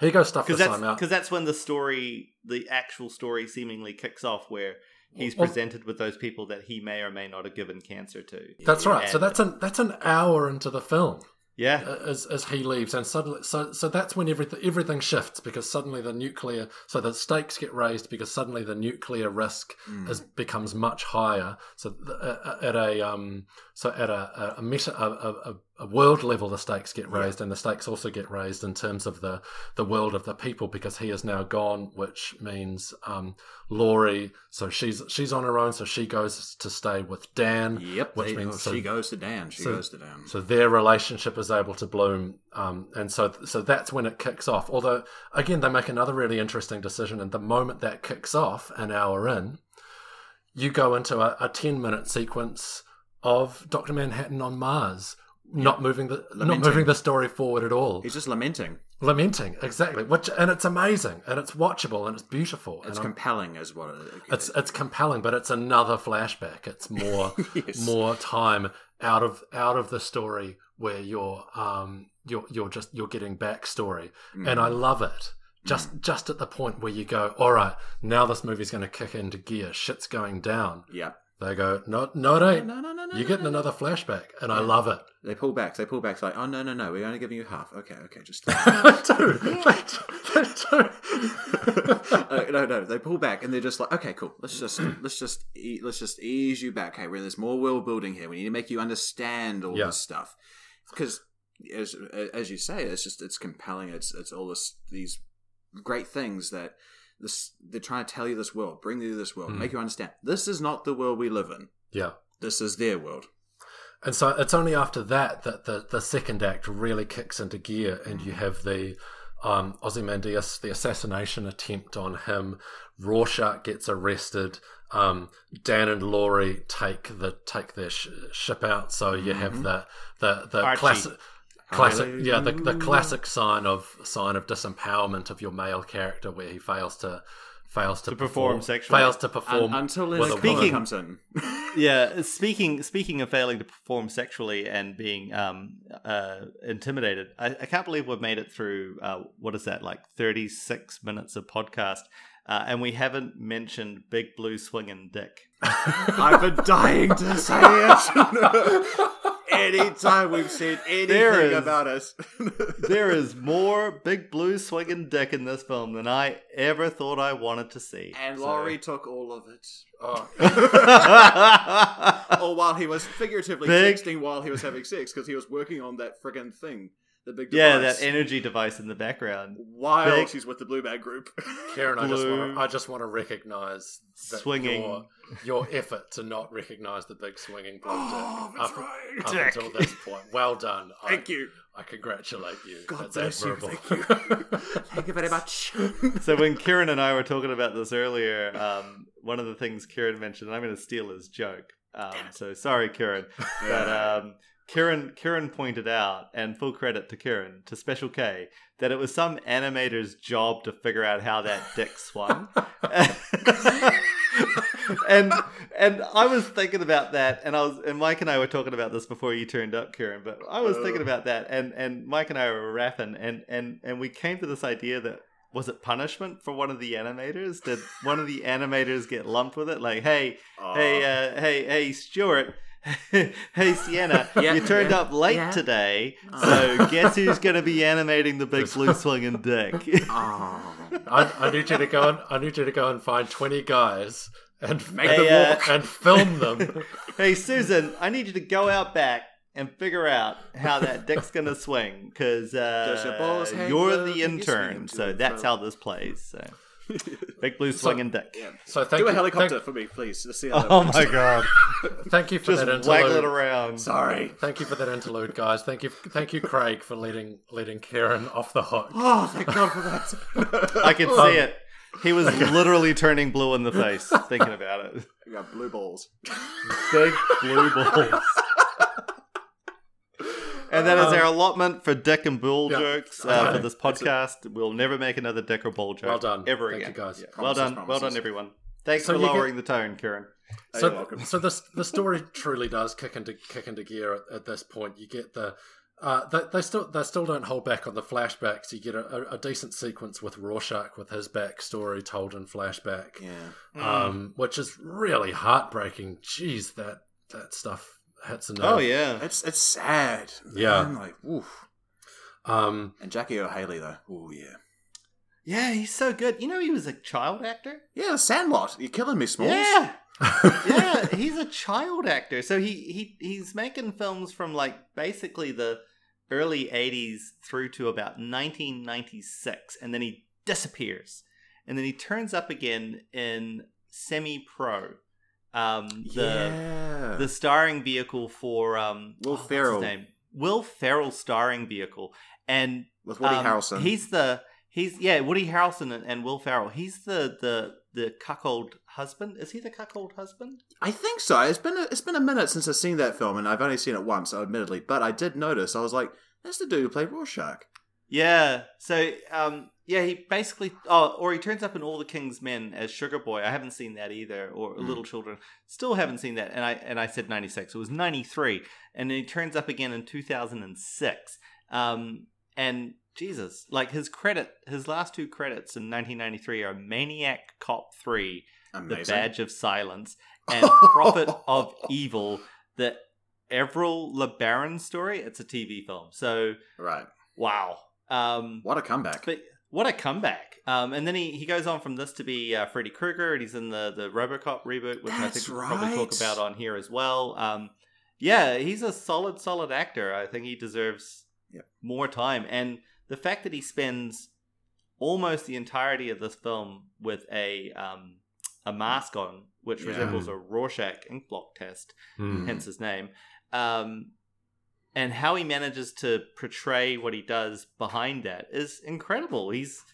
he goes stuff this time out. because that's when the story, the actual story, seemingly kicks off, where he's presented with those people that he may or may not have given cancer to. That's right. So that's an that's an hour into the film. Yeah, uh, as as he leaves, and suddenly, so so that's when everything everything shifts because suddenly the nuclear, so the stakes get raised because suddenly the nuclear risk Mm. is becomes much higher. So th- uh, at a um, so at a a, meta a, a, world level, the stakes get raised, and the stakes also get raised in terms of the the world of the people because he is now gone, which means um, Laurie. So she's she's on her own, so she goes to stay with Dan. Yep. Which they- means so- she goes to Dan. She so- goes to Dan. So their relationship is able to bloom, um, and so so that's when it kicks off. Although again, they make another really interesting decision, and the moment that kicks off, an hour in, you go into a, a ten minute sequence of Doctor Manhattan on Mars, not moving the not moving the story forward at all, He's just lamenting. lamenting exactly. Which and it's amazing, and it's watchable, and it's beautiful, It's compelling, as what it, it's it's compelling, but it's another flashback. It's more (laughs) Yes. more time out of out of the story where you're um you're you're just you're getting backstory, and I love it. Just just at the point where you go, all right, now this movie's going to kick into gear. Shit's going down. Yep. They go, no, no, it ain't. No, no, no, no. You're getting no, no. another flashback, and I love it. They pull back. They pull back. It's like, oh no, no, no. We're only giving you half. Okay, okay, just. (laughs) they do. They do. They (laughs) uh, no, no. They pull back and they're just like, okay, cool. Let's just (clears throat) let's just e- let's just ease you back. Okay, where there's more world building here. We need to make you understand all Yeah. this stuff because, as as you say, it's just it's compelling. It's it's all this these great things that this they're trying to tell you this world, bring you this world, Mm. make you understand. This is not the world we live in. yeah. This is their world. And so it's only after that that the, the second act really kicks into gear, and you have the um, Ozymandias, the assassination attempt on him. Rorschach gets arrested. Um, Dan and Laurie take the take their sh- ship out. So you have Mhm. the the the Archie. Classic. Classic, yeah, the, the classic sign of sign of disempowerment of your male character, where he fails to fails to, To perform sexually. fails to perform. Un- until with Liz a Speaking comes in. (laughs) yeah speaking speaking of failing to perform sexually and being um uh intimidated i, I can't believe we've made it through uh what is that like 36 minutes of podcast uh, and we haven't mentioned big blue swinging dick (laughs) I've been dying to say it. (laughs) Anytime we've said (laughs) anything is- about us, (laughs) there is more big blue swinging dick in this film than i ever thought i wanted to see And So- Laurie took all of it. Oh, (laughs) or while he was figuratively Big- texting while he was having sex because he was working on that friggin' thing, the big yeah that energy device in the background while big- she's with the Blue Bag Group. (laughs) Karen, I just want Blue. to I just want to recognise that Swinging. your, your effort to not recognise the big swinging (gasps) blue oh, dick that's up, right. up Dick. until this point. Well done. (laughs) Thank I, you. I congratulate you. God That's bless you. Thank you. (laughs) Thank you very much. so when Kieran and I were talking about this earlier, um, one of the things Kieran mentioned, and I'm going to steal his joke. Um, so sorry, Kieran, but um, Kieran Kieran pointed out, and full credit to Kieran to Special K, that it was some animator's job to figure out how that dick swung. (laughs) and and I was thinking about that, and I was and Mike and I were talking about this before you turned up, Kieran. But I was thinking Oh. about that, and and Mike and I were rapping, and and and we came to this idea that was it punishment for one of the animators? Did one of the animators get lumped with it? Like, hey, hey, uh, hey, hey, Stuart. (laughs) hey Sienna, Yeah, you turned yeah, up late yeah. today, Uh. so guess who's going to be animating the big blue (laughs) swinging dick? Oh. I, I need you to go and I need you to go and find twenty guys and Make and, them them walk. and film them. (laughs) hey Susan, I need you to go out back and figure out how that dick's gonna swing because Does your uh, you're the Can you swing 'em intern, so that's how this plays. So (laughs) big blue swinging dick. Yeah. So thank Do a you, helicopter Thank, for me, please. to see how that Oh works. my god! (laughs) thank you for Just that waggle it interlude. around. Sorry. Thank you for that interlude, guys. Thank you, thank you, Craig, for letting letting Karen off the hook. Oh, thank God for that. I can Um, see it. He was literally turning blue in the face thinking about it. (laughs) I got blue balls. Big blue balls. And that is Um, our allotment for dick and bull yeah. jokes uh, for this podcast. We'll never make another dick or bull joke. Well done. Ever Thank again. you, guys. Yeah, Well promises, done. Well done, everyone. Thanks So for you get- lowering the tone, Kieran. Oh, so, you're welcome. so this the story (laughs) truly does kick into kick into gear at, at this point. You get the uh, they, they still they still don't hold back on the flashbacks. You get a, a, a decent sequence with Rorschach with his backstory told in flashback, Yeah. Mm. um, which is really heartbreaking. Jeez, that that stuff hits a nerve. Oh, yeah. It's it's sad. Yeah. Man. Like, oof. Um, And Jackie Earle Haley, though. Oh, yeah. Yeah, he's so good. You know, he was a child actor? Yeah, the Sandlot. You're killing me, Smalls. Yeah. (laughs) yeah, he's a child actor. So he, he he's making films from like basically the early 80s through to about 1996 and then he disappears. And then he turns up again in Semi Pro. Um the yeah. the starring vehicle for um Will his Ferrell. name? Will Ferrell starring vehicle. And With Woody um, Harrelson. He's the he's yeah Woody Harrelson and, and Will Ferrell. He's the the the cuckold husband. Is he the cuckold husband? I think so. It's been a, it's been a minute since I've seen that film, and I've only seen it once, admittedly. But I did notice. I was like, "That's the dude who played Rorschach." Yeah. So um yeah he basically oh or he turns up in All the King's Men as Sugar Boy. I haven't seen that either. Or Mm. Little Children. Still haven't seen that. And I and I said ninety six. It was ninety three. And then he turns up again in two thousand and six. Um and Jesus, like his credit, his last two credits in 1993 are Maniac Cop 3 the badge of silence and (laughs) prophet of evil, the Ervil LeBaron story. It's a TV film. So Right. wow. Um, What a comeback. but what a comeback! Um, and then he, he goes on from this to be uh, Freddy Krueger, and he's in the the RoboCop reboot, which I think we'll probably talk about on here as well. Um, yeah, he's a solid, solid actor. I think he deserves Yep. more time, and the fact that he spends almost the entirety of this film with a um, a mask on, which Yeah. resembles a Rorschach ink block test, Mm. hence his name. Um, and how he manages to portray what he does behind that is incredible. He's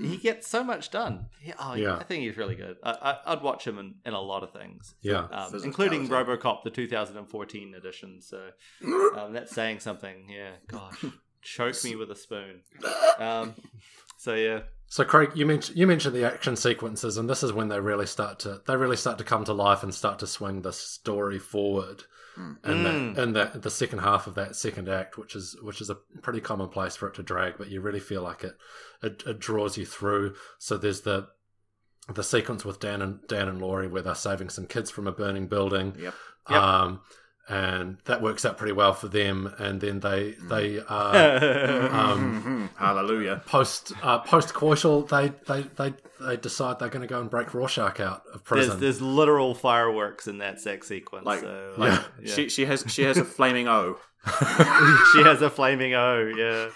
he gets so much done. He- oh, Yeah. I think he's really good. I, I, I'd watch him in, in a lot of things, Yeah. um, including RoboCop, the 2014 edition. So um, that's saying something. Yeah, gosh, (laughs) choke me with a spoon. Um, so yeah, So Craig, you mentioned you mentioned the action sequences, and this is when they really start to they really start to come to life and start to swing the story forward. Mm. And Mm. that and that the second half of that second act, which is which is a pretty common place for it to drag, but you really feel like it it, it draws you through. So there's the the sequence with Dan and Dan and Laurie where they're saving some kids from a burning building. Yep. Yep. Um, and that works out pretty well for them. And then they they uh, (laughs) Um. Hallelujah. post uh, post coital they, they they they decide they're going to go and break Rorschach out of prison. there's literal fireworks in that sex sequence. Like- so, like, like, yeah. She she has she has a flaming O. (laughs) she has a flaming O. Yeah.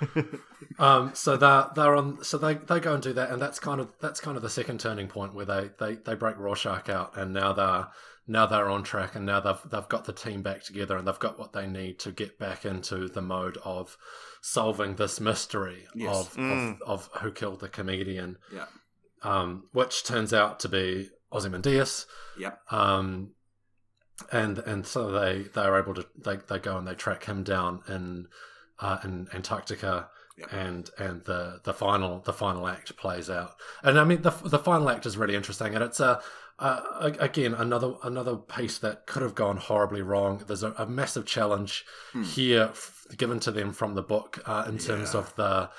(laughs) um, so they're they're on. So they, they go and do that, and that's kind of that's kind of the second turning point where they, they, they break Rorschach out, and now they're now they're on track, and now they've they've got the team back together, and they've got what they need to get back into the mode of solving this mystery Yes. of, Mm. of of who killed the comedian, Yeah. um, which turns out to be Ozymandias. Yep. um, and and so they they are able to they, they go and they track him down in uh, in Antarctica, Yep. and and the the final the final act plays out, and I mean the the final act is really interesting, and it's a. Uh, again, another another piece that could have gone horribly wrong. There's a, a massive challenge Hmm. here f- given to them from the book uh, in terms Yeah. of the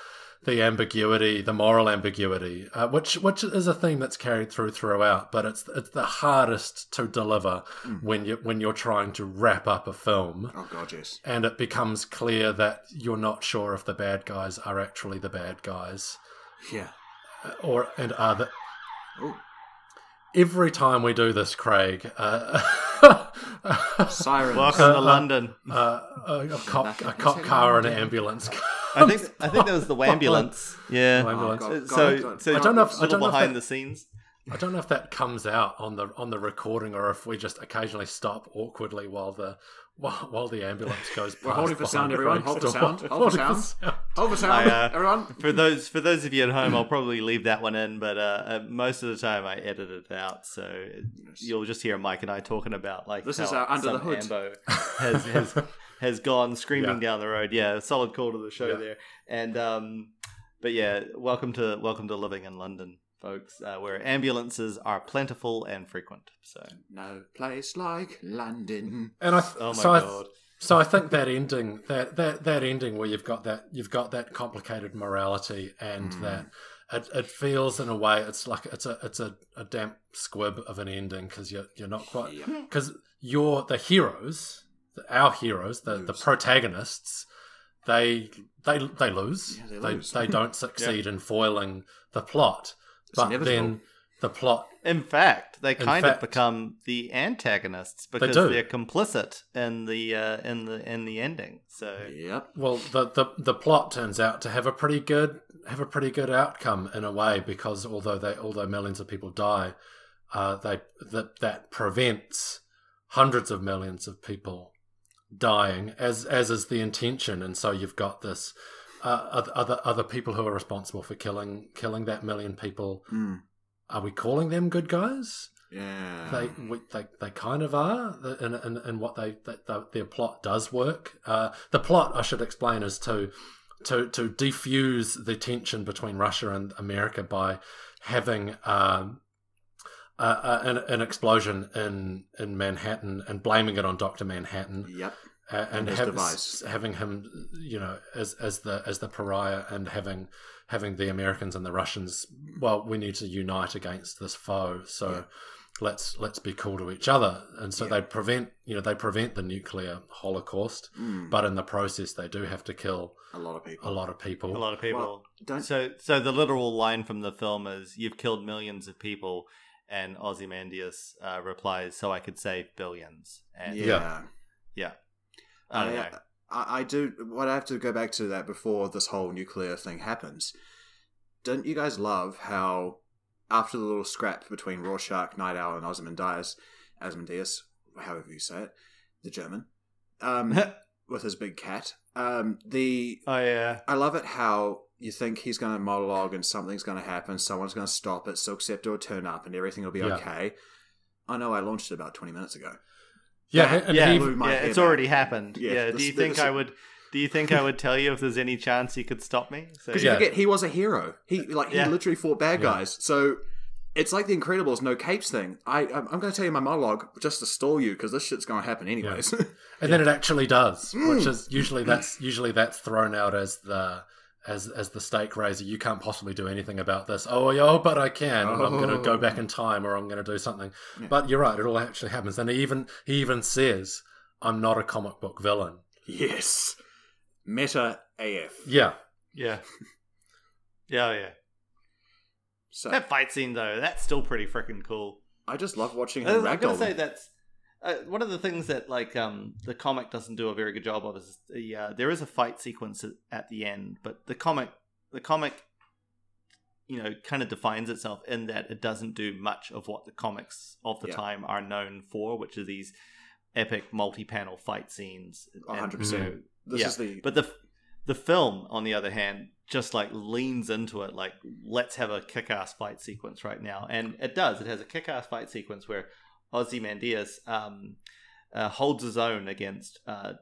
the ambiguity, the moral ambiguity, uh, which which is a theme that's carried through throughout, but it's it's the hardest to deliver Mm. when you when you're trying to wrap up a film, Oh god, yes. and it becomes clear that you're not sure if the bad guys are actually the bad guys, Yeah. uh, or and are the. Oh, Every time we do this, Craig, uh, (laughs) sirens. Welcome Uh, to uh, London. uh, a, a cop, a cop say car and an ambulance. I think I think that was the (laughs) ambulance. Yeah. Ambulance. Oh, God, so God, so I don't know if- a I little don't know if behind that- the scenes. I don't know if that comes out on the on the recording or if we just occasionally stop awkwardly while the while, while the ambulance goes past. We're holding for sound, everyone. Hold for sound. Hold for sound. Hold for sound, I, uh, everyone. For those for those of you at home, I'll (laughs) probably leave that one in, but uh, uh, most of the time I edit it out, so you'll just hear Mike and I talking about like This how is our under the hood. Ambo (laughs) has has has gone screaming Yeah. down the road. Yeah, solid call to the show Yeah. there. And um, but yeah, welcome to welcome to living in London, folks, uh, where ambulances are plentiful and frequent. So No place like London. And I, oh my so I, god, so I think that ending, that, that that ending where you've got that you've got that complicated morality, and Mm. that it, it feels in a way it's like it's a it's a, a damp squib of an ending because you're you're not quite Yep. because you're the heroes, our heroes, the, the protagonists, they they they lose. Yeah, they they, lose. they don't (laughs) succeed in foiling the plot. It's but inevitable. then the plot In fact, they kind fact- of become the antagonists because do. they are complicit in the uh, in the in the ending. So Yep. well the, the the plot turns out to have a pretty good have a pretty good outcome in a way because although they although millions of people die, uh, they that that prevents hundreds of millions of people dying as as is the intention and so you've got this uh, oth- other other people who are responsible for killing killing that million people Mm. are we calling them good guys Yeah. they we, they they kind of are and and, and what they that the, their plot does work uh, the plot I should explain is to to to defuse the tension between Russia and America by having um, uh, uh, an, an explosion in in Manhattan and blaming it on Doctor Manhattan Yep. A- and his have, device. having him, you know, as as the as the pariah, and having having the Americans and the Russians. Well, we need to unite against this foe. So. Yeah. Let's let's be cool to each other, and so Yeah. they prevent you know they prevent the nuclear holocaust, Mm, but in the process they do have to kill a lot of people. a lot of people. A lot of people. Well, don't So, so the literal line from the film is, "You've killed millions of people," and Ozymandias uh, replies, "So I could save billions. And yeah. yeah, I don't know. I, I do. What I have to go back to that before this whole nuclear thing happens. Don't you guys love how after the little scrap between Rorschach, Night Owl, and Ozymandias, Ozymandias, however you say it, the German, um, (laughs) with his big cat. Um, the oh yeah, I love it how you think he's going to monologue and something's going to happen, someone's going to stop it, Silk Spectre will turn up, and everything will be Yeah. okay. I know I launched it about twenty minutes ago. Yeah, That- and yeah, my yeah. It's already happened. Yeah, Yeah. this- do you this- think I would? Do you think I would tell you if there's any chance he could stop me? So, Because Yeah. you forget he was a hero. He like he Yeah. literally fought bad Yeah. guys. So it's like the Incredibles no capes thing. I I'm, I'm going to tell you my monologue just to stall you because this shit's going to happen anyways. (laughs) and then it actually does, Mm. which is usually that's usually that's thrown out as the as as the stake raiser. You can't possibly do anything about this. Oh, yeah, oh, but I can. I'm going to oh. go Oh. back in time, or I'm going to do something. Yeah. But you're right; it all actually happens, and he even he even says, "I'm not a comic book villain." yes, meta AF. Yeah, yeah, (laughs) yeah, oh, yeah. So That fight scene though, that's still pretty freaking cool. I just love watching I him was gonna say them. that's uh, one of the things that like um, the comic doesn't do a very good job of is the uh, there is a fight sequence at, at the end, but the comic the comic you know kind of defines itself in that it doesn't do much of what the comics of the Yeah. time are known for, which are these epic multi-panel fight scenes. One hundred percent. This yeah. is the But the the film, on the other hand, just like leans into it. Like, let's have a kick-ass fight sequence right now, and it does. It has a kick-ass fight sequence where Ozymandias um, uh, holds his own against uh,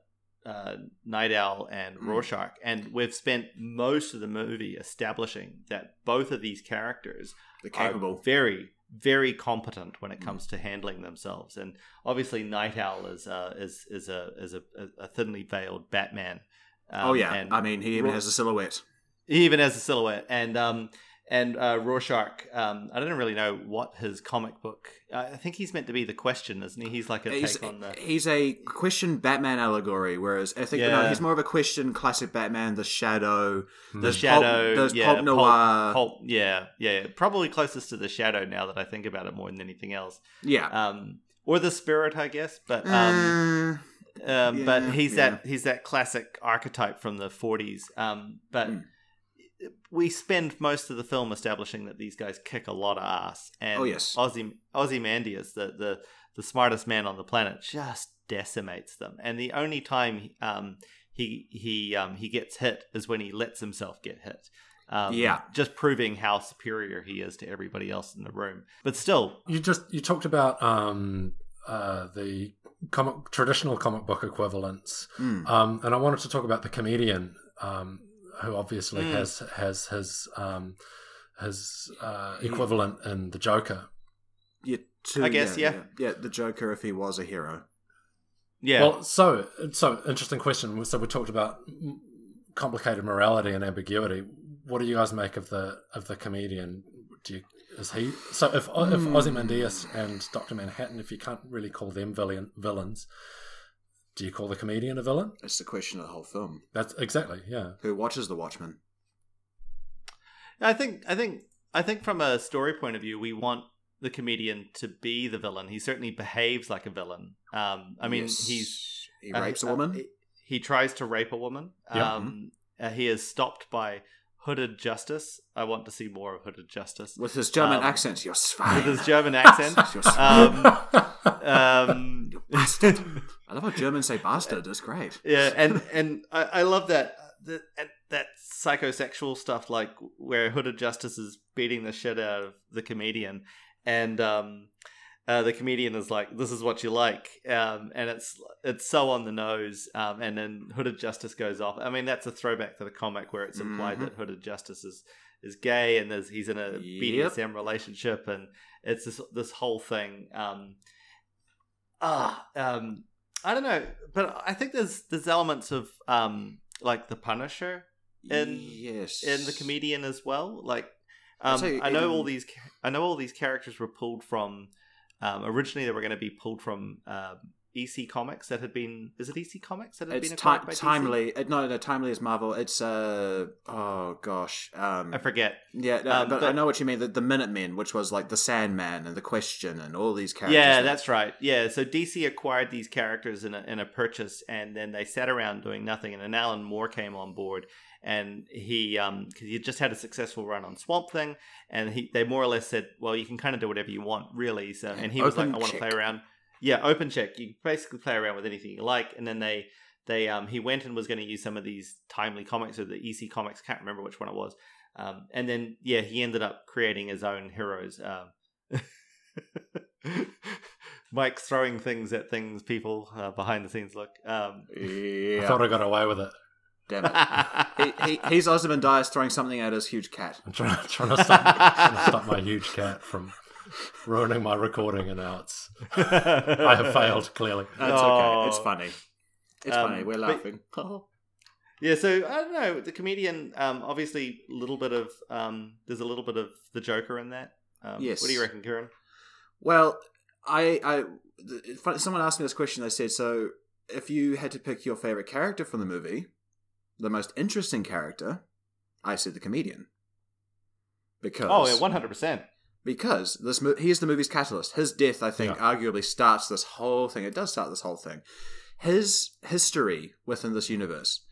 uh, Night Owl and Mm. Rorschach, and we've spent most of the movie establishing that both of these characters are capable. very very competent when it comes to handling themselves and obviously night owl is uh, is is a is a, a thinly veiled batman um, oh yeah, and I mean he even has a silhouette. he even has a silhouette and um and uh, Rorschach, um, I don't really know what his comic book. I think he's meant to be the question, isn't he? He's like a He's, take on the. he's a question Batman allegory, whereas I think no, he's more of a question classic Batman, the Shadow, Hmm. The shadow, pulp, yeah, pulp noir, Pulp, yeah, yeah, yeah, probably closest to the shadow now that I think about it more than anything else. yeah. Um, or the spirit, I guess. But um, Uh, um, but he's yeah. that he's that classic archetype from the 40s um, but Mm. We spend most of the film establishing that these guys kick a lot of ass and Oh, yes. Ozzy, Ozymandias the, the the smartest man on the planet just decimates them and the only time um, he he um, he gets hit is when he lets himself get hit um, Yeah. just proving how superior he is to everybody else in the room but still you just you talked about um, uh, the comic traditional comic book equivalents, mm, um, and I wanted to talk about the comedian um, who obviously Mm. has has his um, his uh, He- equivalent in the Joker. yeah, two- I guess, yeah, yeah. yeah, the Joker if he was a hero. yeah Well, so so interesting question. So we talked about mm, complicated morality and ambiguity. What do you guys make of the of the comedian? Do you, is he so if if Hmm. Ozymandias and Doctor Manhattan, if you can't really call them villain, villains, do you call the comedian a villain? It's the question of the whole film. That's exactly yeah. Who watches The Watchmen? I think I think I think from a story point of view, we want the comedian to be the villain. He certainly behaves like a villain. Um, I mean, Yes. he's he uh, rapes a uh, woman. he, he tries to rape a woman. Yeah. Um, uh, he is stopped by hooded justice. I want to see more of hooded justice with his German um, accent, you're with his German accent. (laughs) You're Um, (laughs) um, bastard. I love how Germans say bastard. It's great. yeah, and and I, I love that that that psychosexual stuff, like where Hooded Justice is beating the shit out of the comedian, and um, uh, the comedian is like, "This is what you like," um, and it's it's so on the nose, um, and then Hooded Justice goes off. I mean, that's a throwback to the comic where it's implied Mhm. that Hooded Justice is is gay and there's, he's in a Yep. BDSM relationship, and it's this this whole thing. Um, ah, um, I don't know, but I think there's there's elements of um like the Punisher in yes in the comedian as well. Like um, you, I know all these I know all these characters were pulled from um, originally they were going to be pulled from um, EC Comics that had been is it EC Comics that had It's been ti- acquired by DC? timely. uh, No, no, timely is Marvel. It's uh oh gosh, um, I forget. yeah, no, um, but, I know what you mean. The, the Minutemen, which was like the Sandman and the Question and all these characters. Yeah, that- that's right. Yeah, so DC acquired these characters in a, in a purchase, and then they sat around doing nothing. And then Alan Moore came on board, and he um because he just had a successful run on Swamp Thing, and he they more or less said, well, you can kind of do whatever you want, really. So and he was like, I want to play around. Yeah, open check. You basically play around with anything you like, and then they. They um he went and was going to use some of these timely comics or the EC comics can't remember which one it was, um and then yeah he ended up creating his own heroes. Um, (laughs) Mike's throwing things at things. People uh, behind the scenes look. Um, yeah. I thought I got away with it. Damn it. he, he, he's Ozymandias throwing something at his huge cat. I'm trying, trying to stop, trying to stop my huge cat from ruining my recording, and now it's I have failed clearly. That's Oh. okay. It's funny. It's Um, funny. We're but- laughing. (laughs) Yeah, so I don't know. The comedian, um, obviously, a little bit of um, there's a little bit of the Joker in that. Um, Yes. What do you reckon, Kieran? Well, I, I, someone asked me this question. They said, "So, if you had to pick your favorite character from the movie, the most interesting character," I said the comedian. Because Oh, yeah, one hundred percent. because this mo- he is the movie's catalyst. His death, I think, Yeah. arguably starts this whole thing. It does start this whole thing. His history within this universe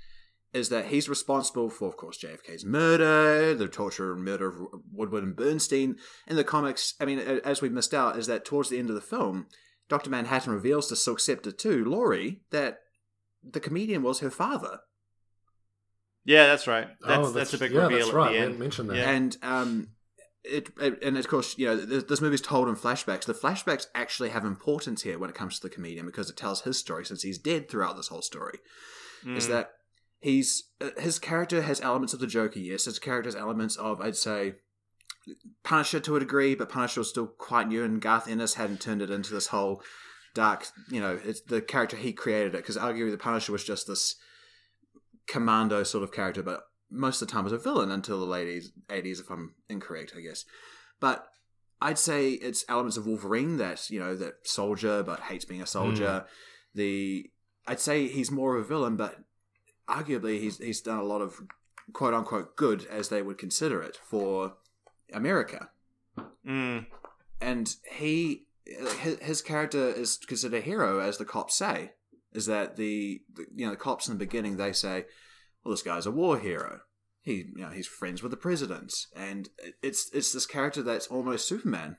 is that he's responsible for, of course, JFK's murder, the torture and murder of Woodward and Bernstein. In the comics, I mean, as we missed out, is that towards the end of the film, Doctor Manhattan reveals to Silk Spectre to Laurie that the comedian was her father. Yeah, that's right. That's oh, that's, a big yeah, reveal that's at right. the We end. didn't mention that. Yeah. And um, it, it and of course you know this, this movie's told in flashbacks. The flashbacks actually have importance here when it comes to the comedian because it tells his story since he's dead throughout this whole story. Is Mm. that he's uh, his character has elements of the Joker. Yes, his character has elements of I'd say. Punisher to a degree, but Punisher was still quite new, and Garth Ennis hadn't turned it into this whole dark. You know, it's the character he created it because arguably the Punisher was just this commando sort of character, but most of the time was a villain until the late 80s, if I'm incorrect, I guess. But I'd say it's elements of Wolverine that, you know, that soldier but hates being a soldier. The I'd say he's more of a villain, but arguably he's he's done a lot of quote unquote good as they would consider it for America. Mm. And he his, his character is considered a hero as the cops say. Is that the, the you know the cops in the beginning they say, well this guy's a war hero. He you know he's friends with the president, and it's it's this character that's almost Superman.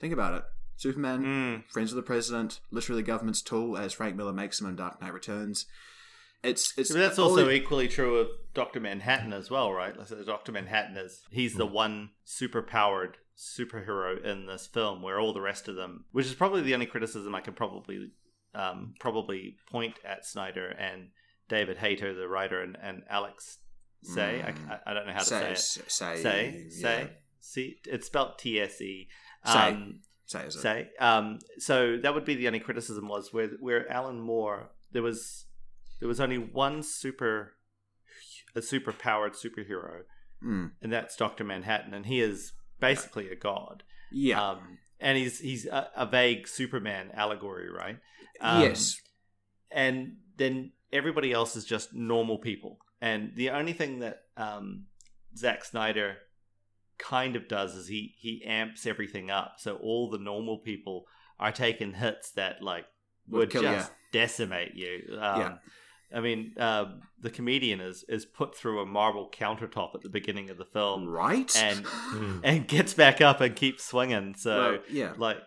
Think about it, Superman, Mm. friends with the president, literally the government's tool, as Frank Miller makes him in Dark Knight Returns. It's it's But that's also equally true of Doctor Manhattan as well, right? Like, Doctor Manhattan is he's the one super powered superhero in this film, where all the rest of them, which is probably the only criticism I could probably um, probably point at Snyder and David Hayter, the writer, and, and Alex say. Mm. I, I don't know how to say say it. say Say, yeah. say, see, it's spelled T S E. Say. Um, say it? say. Um, so that would be the only criticism was where where Alan Moore there was there was only one super a super powered superhero, Mm. and that's Doctor Manhattan, and he is basically a god. Yeah. Um, and he's he's a, a vague Superman allegory, right? Um, yes. and then everybody else is just normal people. And the only thing that um, Zack Snyder kind of does is he he amps everything up, so all the normal people are taking hits that like Would would kill just decimate you. Um, Yeah. I mean, um, the comedian is is put through a marble countertop at the beginning of the film, right. and (gasps) Mm. and gets back up and keeps swinging. So Well, yeah. like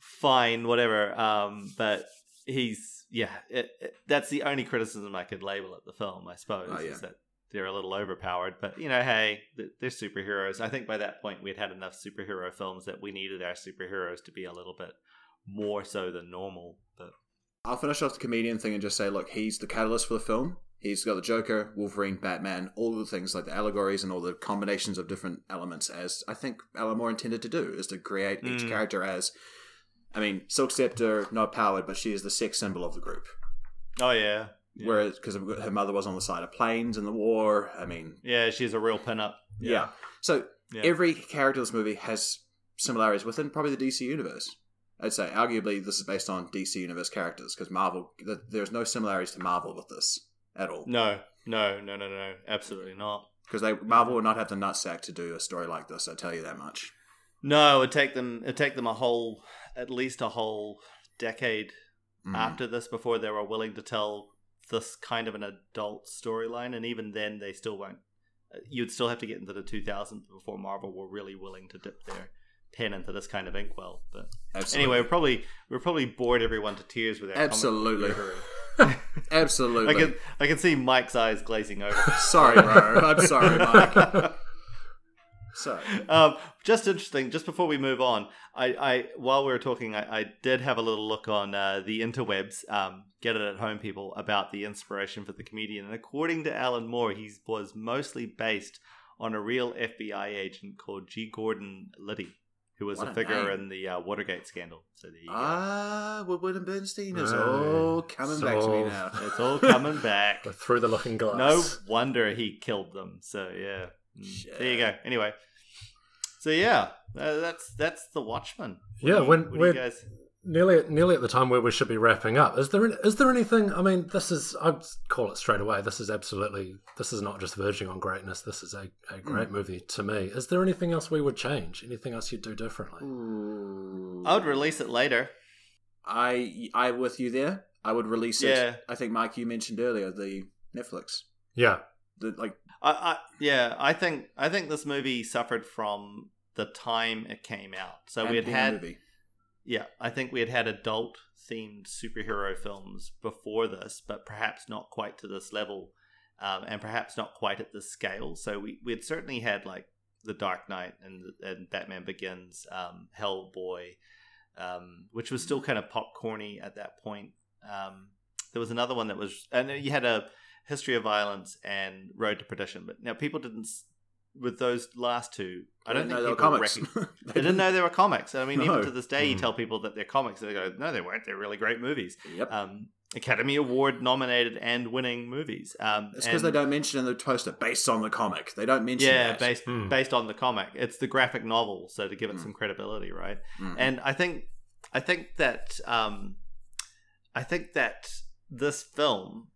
fine whatever um but he's yeah it, it- that's the only criticism i could label at the film i suppose Oh, yeah. is that they're a little overpowered but you know hey they're superheroes i think by that point we'd had enough superhero films that we needed our superheroes to be a little bit more so than normal but I'll finish off the comedian thing and just say, look, he's the catalyst for the film. He's got the Joker, Wolverine, Batman, all the things like the allegories and all the combinations of different elements, as I think Alan Moore intended to do, is to create each Mm. character as I mean, Silk Spectre, not powered, but she is the sex symbol of the group. Oh yeah, yeah. Whereas, because her mother was on the side of planes in the war. I mean, yeah, she's a real pinup. yeah. So Yeah. every character in this movie has similarities within probably the DC universe. I'd say, arguably, this is based on DC universe characters because Marvel. th- There's no similarities to Marvel with this at all. No, no, no, no, no, absolutely not. Because they Marvel would not have the nutsack to do a story like this. I tell you that much. No, it would take them. It take them a whole, at least a whole decade Mm. after this before they were willing to tell this kind of an adult storyline, and even then, they still won't. uh, You'd still have to get into the 2000s before Marvel were really willing to dip their pen into this kind of inkwell. But Absolutely. anyway, we're probably we're probably bored everyone to tears with our book Absolutely. (laughs) absolutely. I can I can see Mike's eyes glazing over. (laughs) Sorry, bro. I'm sorry, Mike. (laughs) Sorry. (laughs) um, just interesting. Just before we move on, I, I while we were talking, I, I did have a little look on uh, the interwebs. Um, get it at home, people, about the inspiration for the comedian. And according to Alan Moore, he was mostly based on a real FBI agent called G. Gordon Liddy, who was What a a figure name. in the uh, Watergate scandal. So there you go. Ah, Woodward and Bernstein is Right. all coming back to me now. It's all coming (laughs) back. Through the looking glass. No wonder he killed them. So yeah, Mm. there you go. Anyway, so yeah, uh, that's that's the Watchman. What Yeah, you- when- what do you when- guys? nearly nearly at the time where we should be wrapping up. Is there is there anything? I mean, this is I'd call it straight away. This is absolutely this is not just verging on greatness. This is a, a great Hmm. movie to me. Is there anything else we would change? Anything else you'd do differently? Ooh. I would release it later. I I with you there. I would release it. Yeah. I think Mike, you mentioned earlier the Netflix. Yeah, The like I, I yeah, I think I think this movie suffered from the time it came out. So we had and being a had movie. yeah, I think we had had adult themed superhero films before this, but perhaps not quite to this level, um, and perhaps not quite at this scale. So we we had certainly had like the Dark Knight and and Batman Begins, um, Hellboy, um, which was still kind of popcorny at that point. Um, there was another one that was, and you had a History of Violence and Road to Perdition, but now people didn't. With those last two, I don't think know they were people comics. recog- (laughs) they didn't know they were comics. I mean, No. even to this day, you Mm. tell people that they're comics, they go, "No, they weren't. They're really great movies." Yep. Um, Academy Award nominated and winning movies. Um, it's because they don't mention in the poster based on the comic. They don't mention Yeah, that. based Mm. based on the comic. It's the graphic novel, so to give it Mm. some credibility, right? Mm. And I think I think that um, I think that this film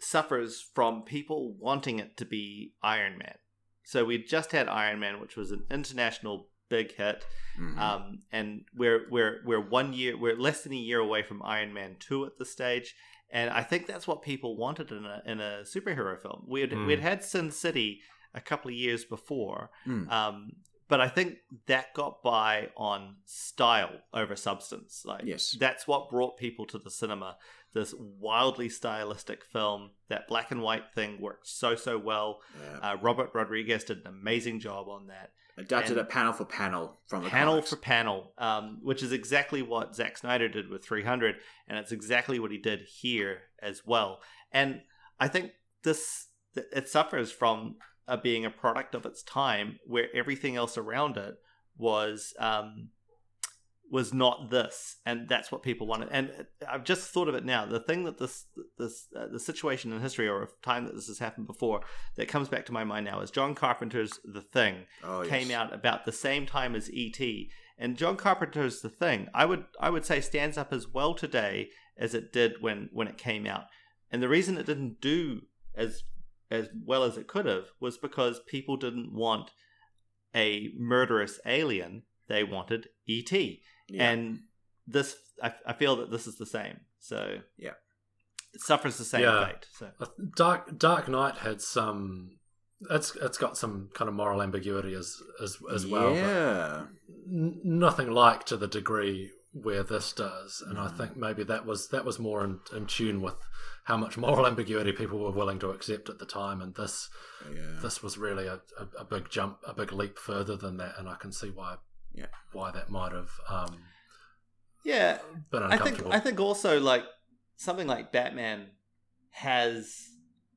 suffers from people wanting it to be Iron Man. So we just had Iron Man, which was an international big hit. Mhm. Um, and we're we're we're one year we're less than a year away from Iron Man two at this stage, and I think that's what people wanted in a in a superhero film. We had Mm. we had had Sin City a couple of years before, Mm. um, but I think that got by on style over substance. Like Yes. that's what brought people to the cinema. This wildly stylistic film, that black and white thing worked so so well. Yeah. Uh, Robert Rodriguez did an amazing job on that Adapted it panel for panel from the panel comics. for panel, um, which is exactly what Zack Snyder did with 300, and it's exactly what he did here as well. And I think this it suffers from uh, being a product of its time, where everything else around it was um, was not this, and that's what people wanted. And I've just thought of it now. The thing that this this uh, the situation in history or a time that this has happened before that comes back to my mind now is John Carpenter's The Thing oh, yes. came out about the same time as E.T. And John Carpenter's The Thing, I would I would say stands up as well today as it did when when it came out. And the reason it didn't do as as well as it could have was because people didn't want a murderous alien; they wanted E.T. Yeah. And this, I, I feel that this is the same. So Yeah. it suffers the same Yeah. fate. So Dark Dark Knight had some. It's it's got some kind of moral ambiguity as as as well. but Yeah. n- nothing like to the degree where this does and i Mm. think maybe that was that was more in, in tune with how much moral (laughs) ambiguity people were willing to accept at the time and this yeah. this was really a, a, a big jump a big leap further than that and i can see why Yeah. why that might have um, yeah, been I think uncomfortable I think also like something like Batman has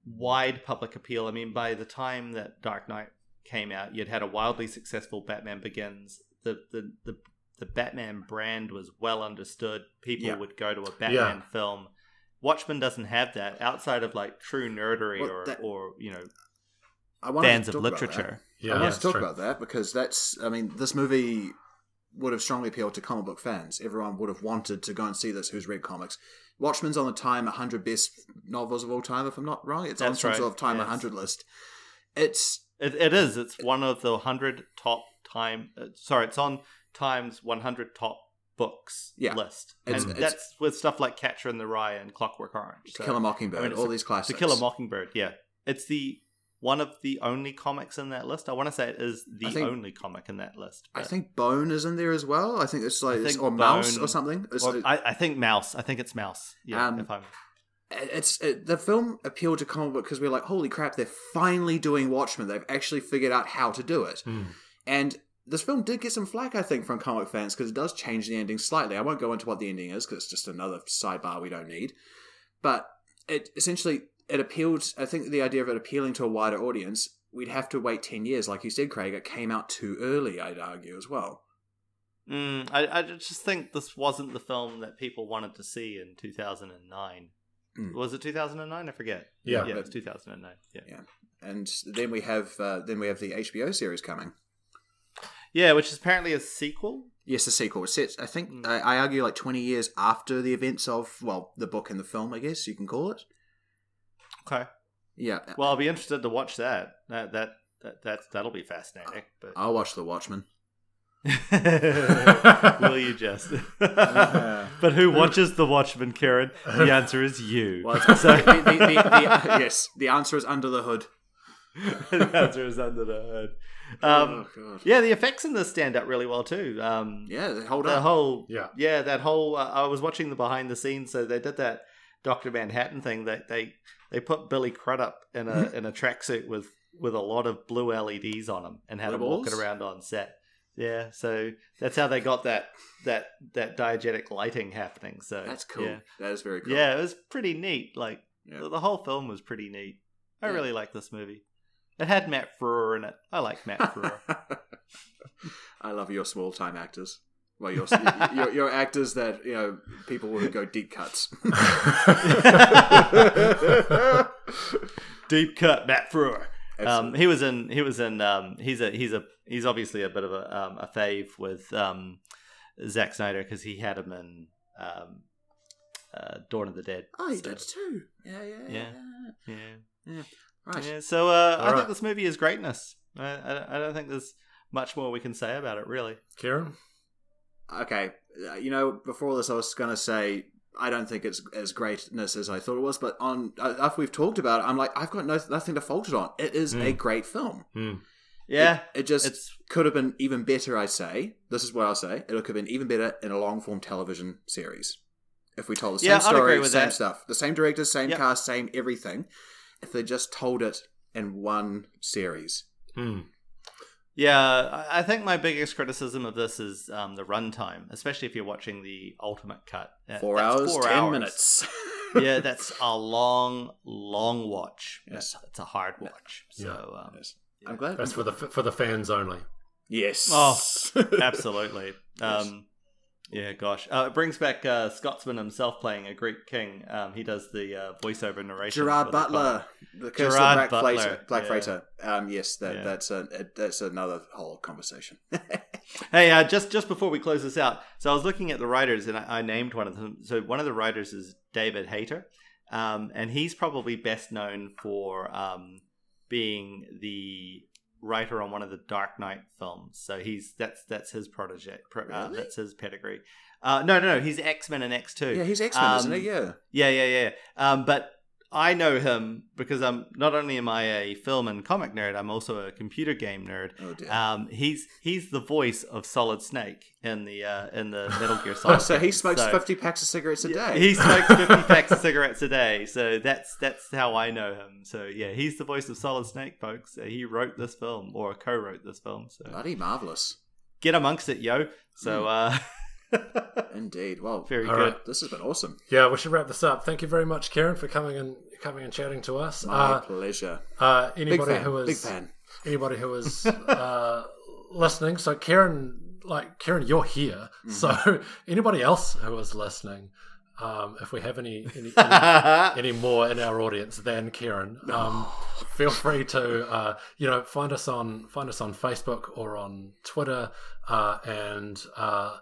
wide public appeal. I mean, by the time that Dark Knight came out, you'd had a wildly successful Batman Begins. The the the, the Batman brand was well understood. People Yeah. would go to a Batman film. Watchmen doesn't have that outside of like true nerdery Well, or that- or you know fans to of talk about that. literature. Yeah, I want that's to talk true. about that because that's, I mean, this movie would have strongly appealed to comic book fans. Everyone would have wanted to go and see this who's read comics. Watchmen's on the Time 100 best novels of all time, if I'm not wrong. It's on That's some right, sort of Time yes. 100 list. It's, It, it is. It's one of the hundred top time. Uh, sorry, it's on Time's 100 top books Yeah. list, It's- and it's- that's with stuff like Catcher in the Rye and Clockwork Orange. To So- Kill a Mockingbird, I mean, all a- these classics. To Kill a Mockingbird, yeah, it's the one of the only comics in that list. I want to say it is the think- only comic in that list. I think Bone is in there as well. I think it's like, think or Maus or something. It's, or I, I think Maus. I think it's Maus. Yeah, Um, if I'm it's it, the film appealed to comic book because we're like, holy crap, they're finally doing Watchmen. They've actually figured out how to do it. Hmm. And this film did get some flack, I think, from comic fans because it does change the ending slightly. I won't go into what the ending is because it's just another sidebar we don't need. But it essentially it appealed. I think the idea of it appealing to a wider audience, we'd have to wait ten years, like you said, Craig. It came out too early. I'd argue as well. Mm, I, I just think this wasn't the film that people wanted to see in 2009. Mm. Was it 2009? I forget. Yeah. yeah, it was 2009. Yeah. Yeah. And then we have uh, then we have the HBO series coming. yeah, which is apparently a sequel. Yes, a sequel. It's set, I think, Mm. I, I argue, like 20 years after the events of, well, the book and the film, I guess you can call it. Okay. Yeah. Well, I'll be interested to watch that. That that, that that's that'll be fascinating. But I'll watch The Watchmen. (laughs) will you just? (laughs) but who watches The Watchmen, Karen? The answer is you. Well, (laughs) So- the, the, the, the, yes, the answer is under the hood. the answer is under the hood. Um, oh, God. yeah, the effects in this stand up really well too. Um, Yeah, they hold the up. whole Yeah. yeah that whole uh, i was watching the behind the scenes so they did that dr manhattan thing that they they put billy crudup in a mm-hmm. in a tracksuit with with a lot of blue leds on him and had him Blue walking around on set yeah so that's how they got that that that diegetic lighting happening so That's cool. yeah, That is very cool. yeah it was pretty neat like Yeah. the, the whole film was pretty neat i Yeah. really like this movie it had matt frewer in it i like matt frewer (laughs) I love your small time actors. Well, your, your your actors that you know people would go deep cuts. (laughs) deep cut matt frewer Um, he was in. He was in. Um, he's a. He's a. He's obviously a bit of a um, a fave with um, Zack Snyder because he had him in um, uh, Dawn of the Dead. oh, he So, did too. Yeah, yeah, Yeah. yeah. Yeah. Right. Yeah. So uh, I All right. think this movie is greatness. I, I, I don't think there's much more we can say about it, really. Kieran? Okay, uh, you know, before this, I was going to say I don't think it's as greatness as I thought it was, but on uh, after we've talked about it, I'm like, I've got no, nothing to fault it on. It is a Mm. great film. Hmm. Yeah. it, it just it's could have been even better. I say this is what I'll say. It could have been even better in a long form television series if we told the same Yeah, story, agree same that. stuff, the same directors, same Yep. cast, same everything. If they just told it in one series, Hmm. Yeah, I I think my biggest criticism of this is um, the runtime, especially if you're watching the ultimate cut. Four that's hours, four ten hours. minutes. (laughs) yeah, that's (laughs) a long, long watch. Yes. It's, it's a hard watch. So, um, Yes. I'm glad. That's for the for the fans only. yes. Oh, (laughs) absolutely. Um, yeah, gosh. Uh, it brings back uh, Scotsman himself playing a Greek king. Um, he does the uh, voiceover narration. Gerard Butler, the curse Gerard of Black Butler, Freighter. Black yeah. Freighter. Um, yes, that, Yeah. that's a, a- that's another whole conversation. (laughs) Hey, uh, just just before we close this out, so I was looking at the writers and I, I named one of them. So one of the writers is David Hayter, um, and he's probably best known for um, being the writer on one of the Dark Knight films. So he's that's that's his protege. Pro, uh, Really? that's his pedigree. Uh, no, no, no. He's X Men and X Two. yeah, he's X Men, isn't Um, he? Yeah. Yeah, yeah, yeah. Um, but I know him because I'm not only am I a film and comic nerd, I'm also a computer game nerd. Oh dear. Um, he's he's the voice of Solid Snake in the uh, in the Metal Gear (laughs) Solid. Oh, so he smokes So- fifty packs of cigarettes a day. He smokes fifty (laughs) packs of cigarettes a day. So that's that's how I know him. So yeah, he's the voice of Solid Snake, folks. Uh, He wrote this film or co-wrote this film. So Bloody marvelous, get amongst it, yo. So uh, (laughs) indeed. Well, very good. right. this has been awesome. Yeah, we should wrap this up. Thank you very much, Karen, for coming and coming and chatting to us. My Uh, pleasure. uh, Big anybody fan. who is Big fan. anybody who is uh, (laughs) listening. So Karen, like Karen, you're here. Mhm. So (laughs) anybody else who is listening, um, if we have any any, (laughs) any any more in our audience than Karen, um, feel free to uh, you know find us on find us on Facebook or on Twitter uh, and uh,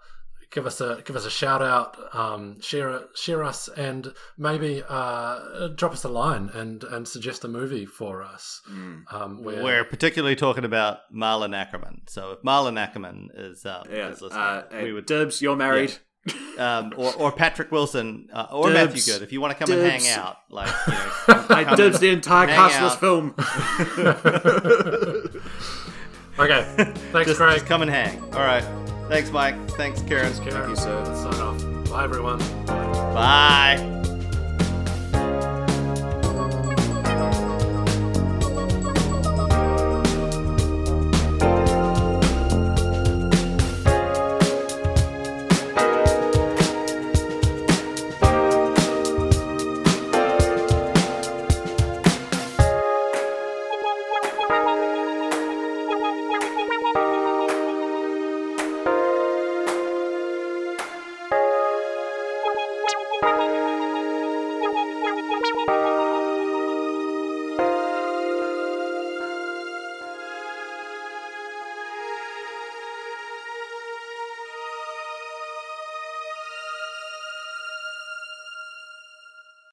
give us a give us a shout out, um, share share us, and maybe uh, drop us a line and and suggest a movie for us. Mm. Um, where, We're particularly talking about Malin Akerman. So if Malin Akerman is, um, Yeah, is listening, uh, we hey, would, Dibs, you're married. um, or, or Patrick Wilson, uh, or Dibs. Matthew Goode. If you want to come and hang out, like you know, (laughs) I come dibs the entire hang cast of this film. (laughs) (laughs) okay, (laughs) thanks, just, Craig. just come and hang. All right. Thanks, Mike. Thanks, Karen. Thank you, sir. Sign off. Bye, everyone. Bye.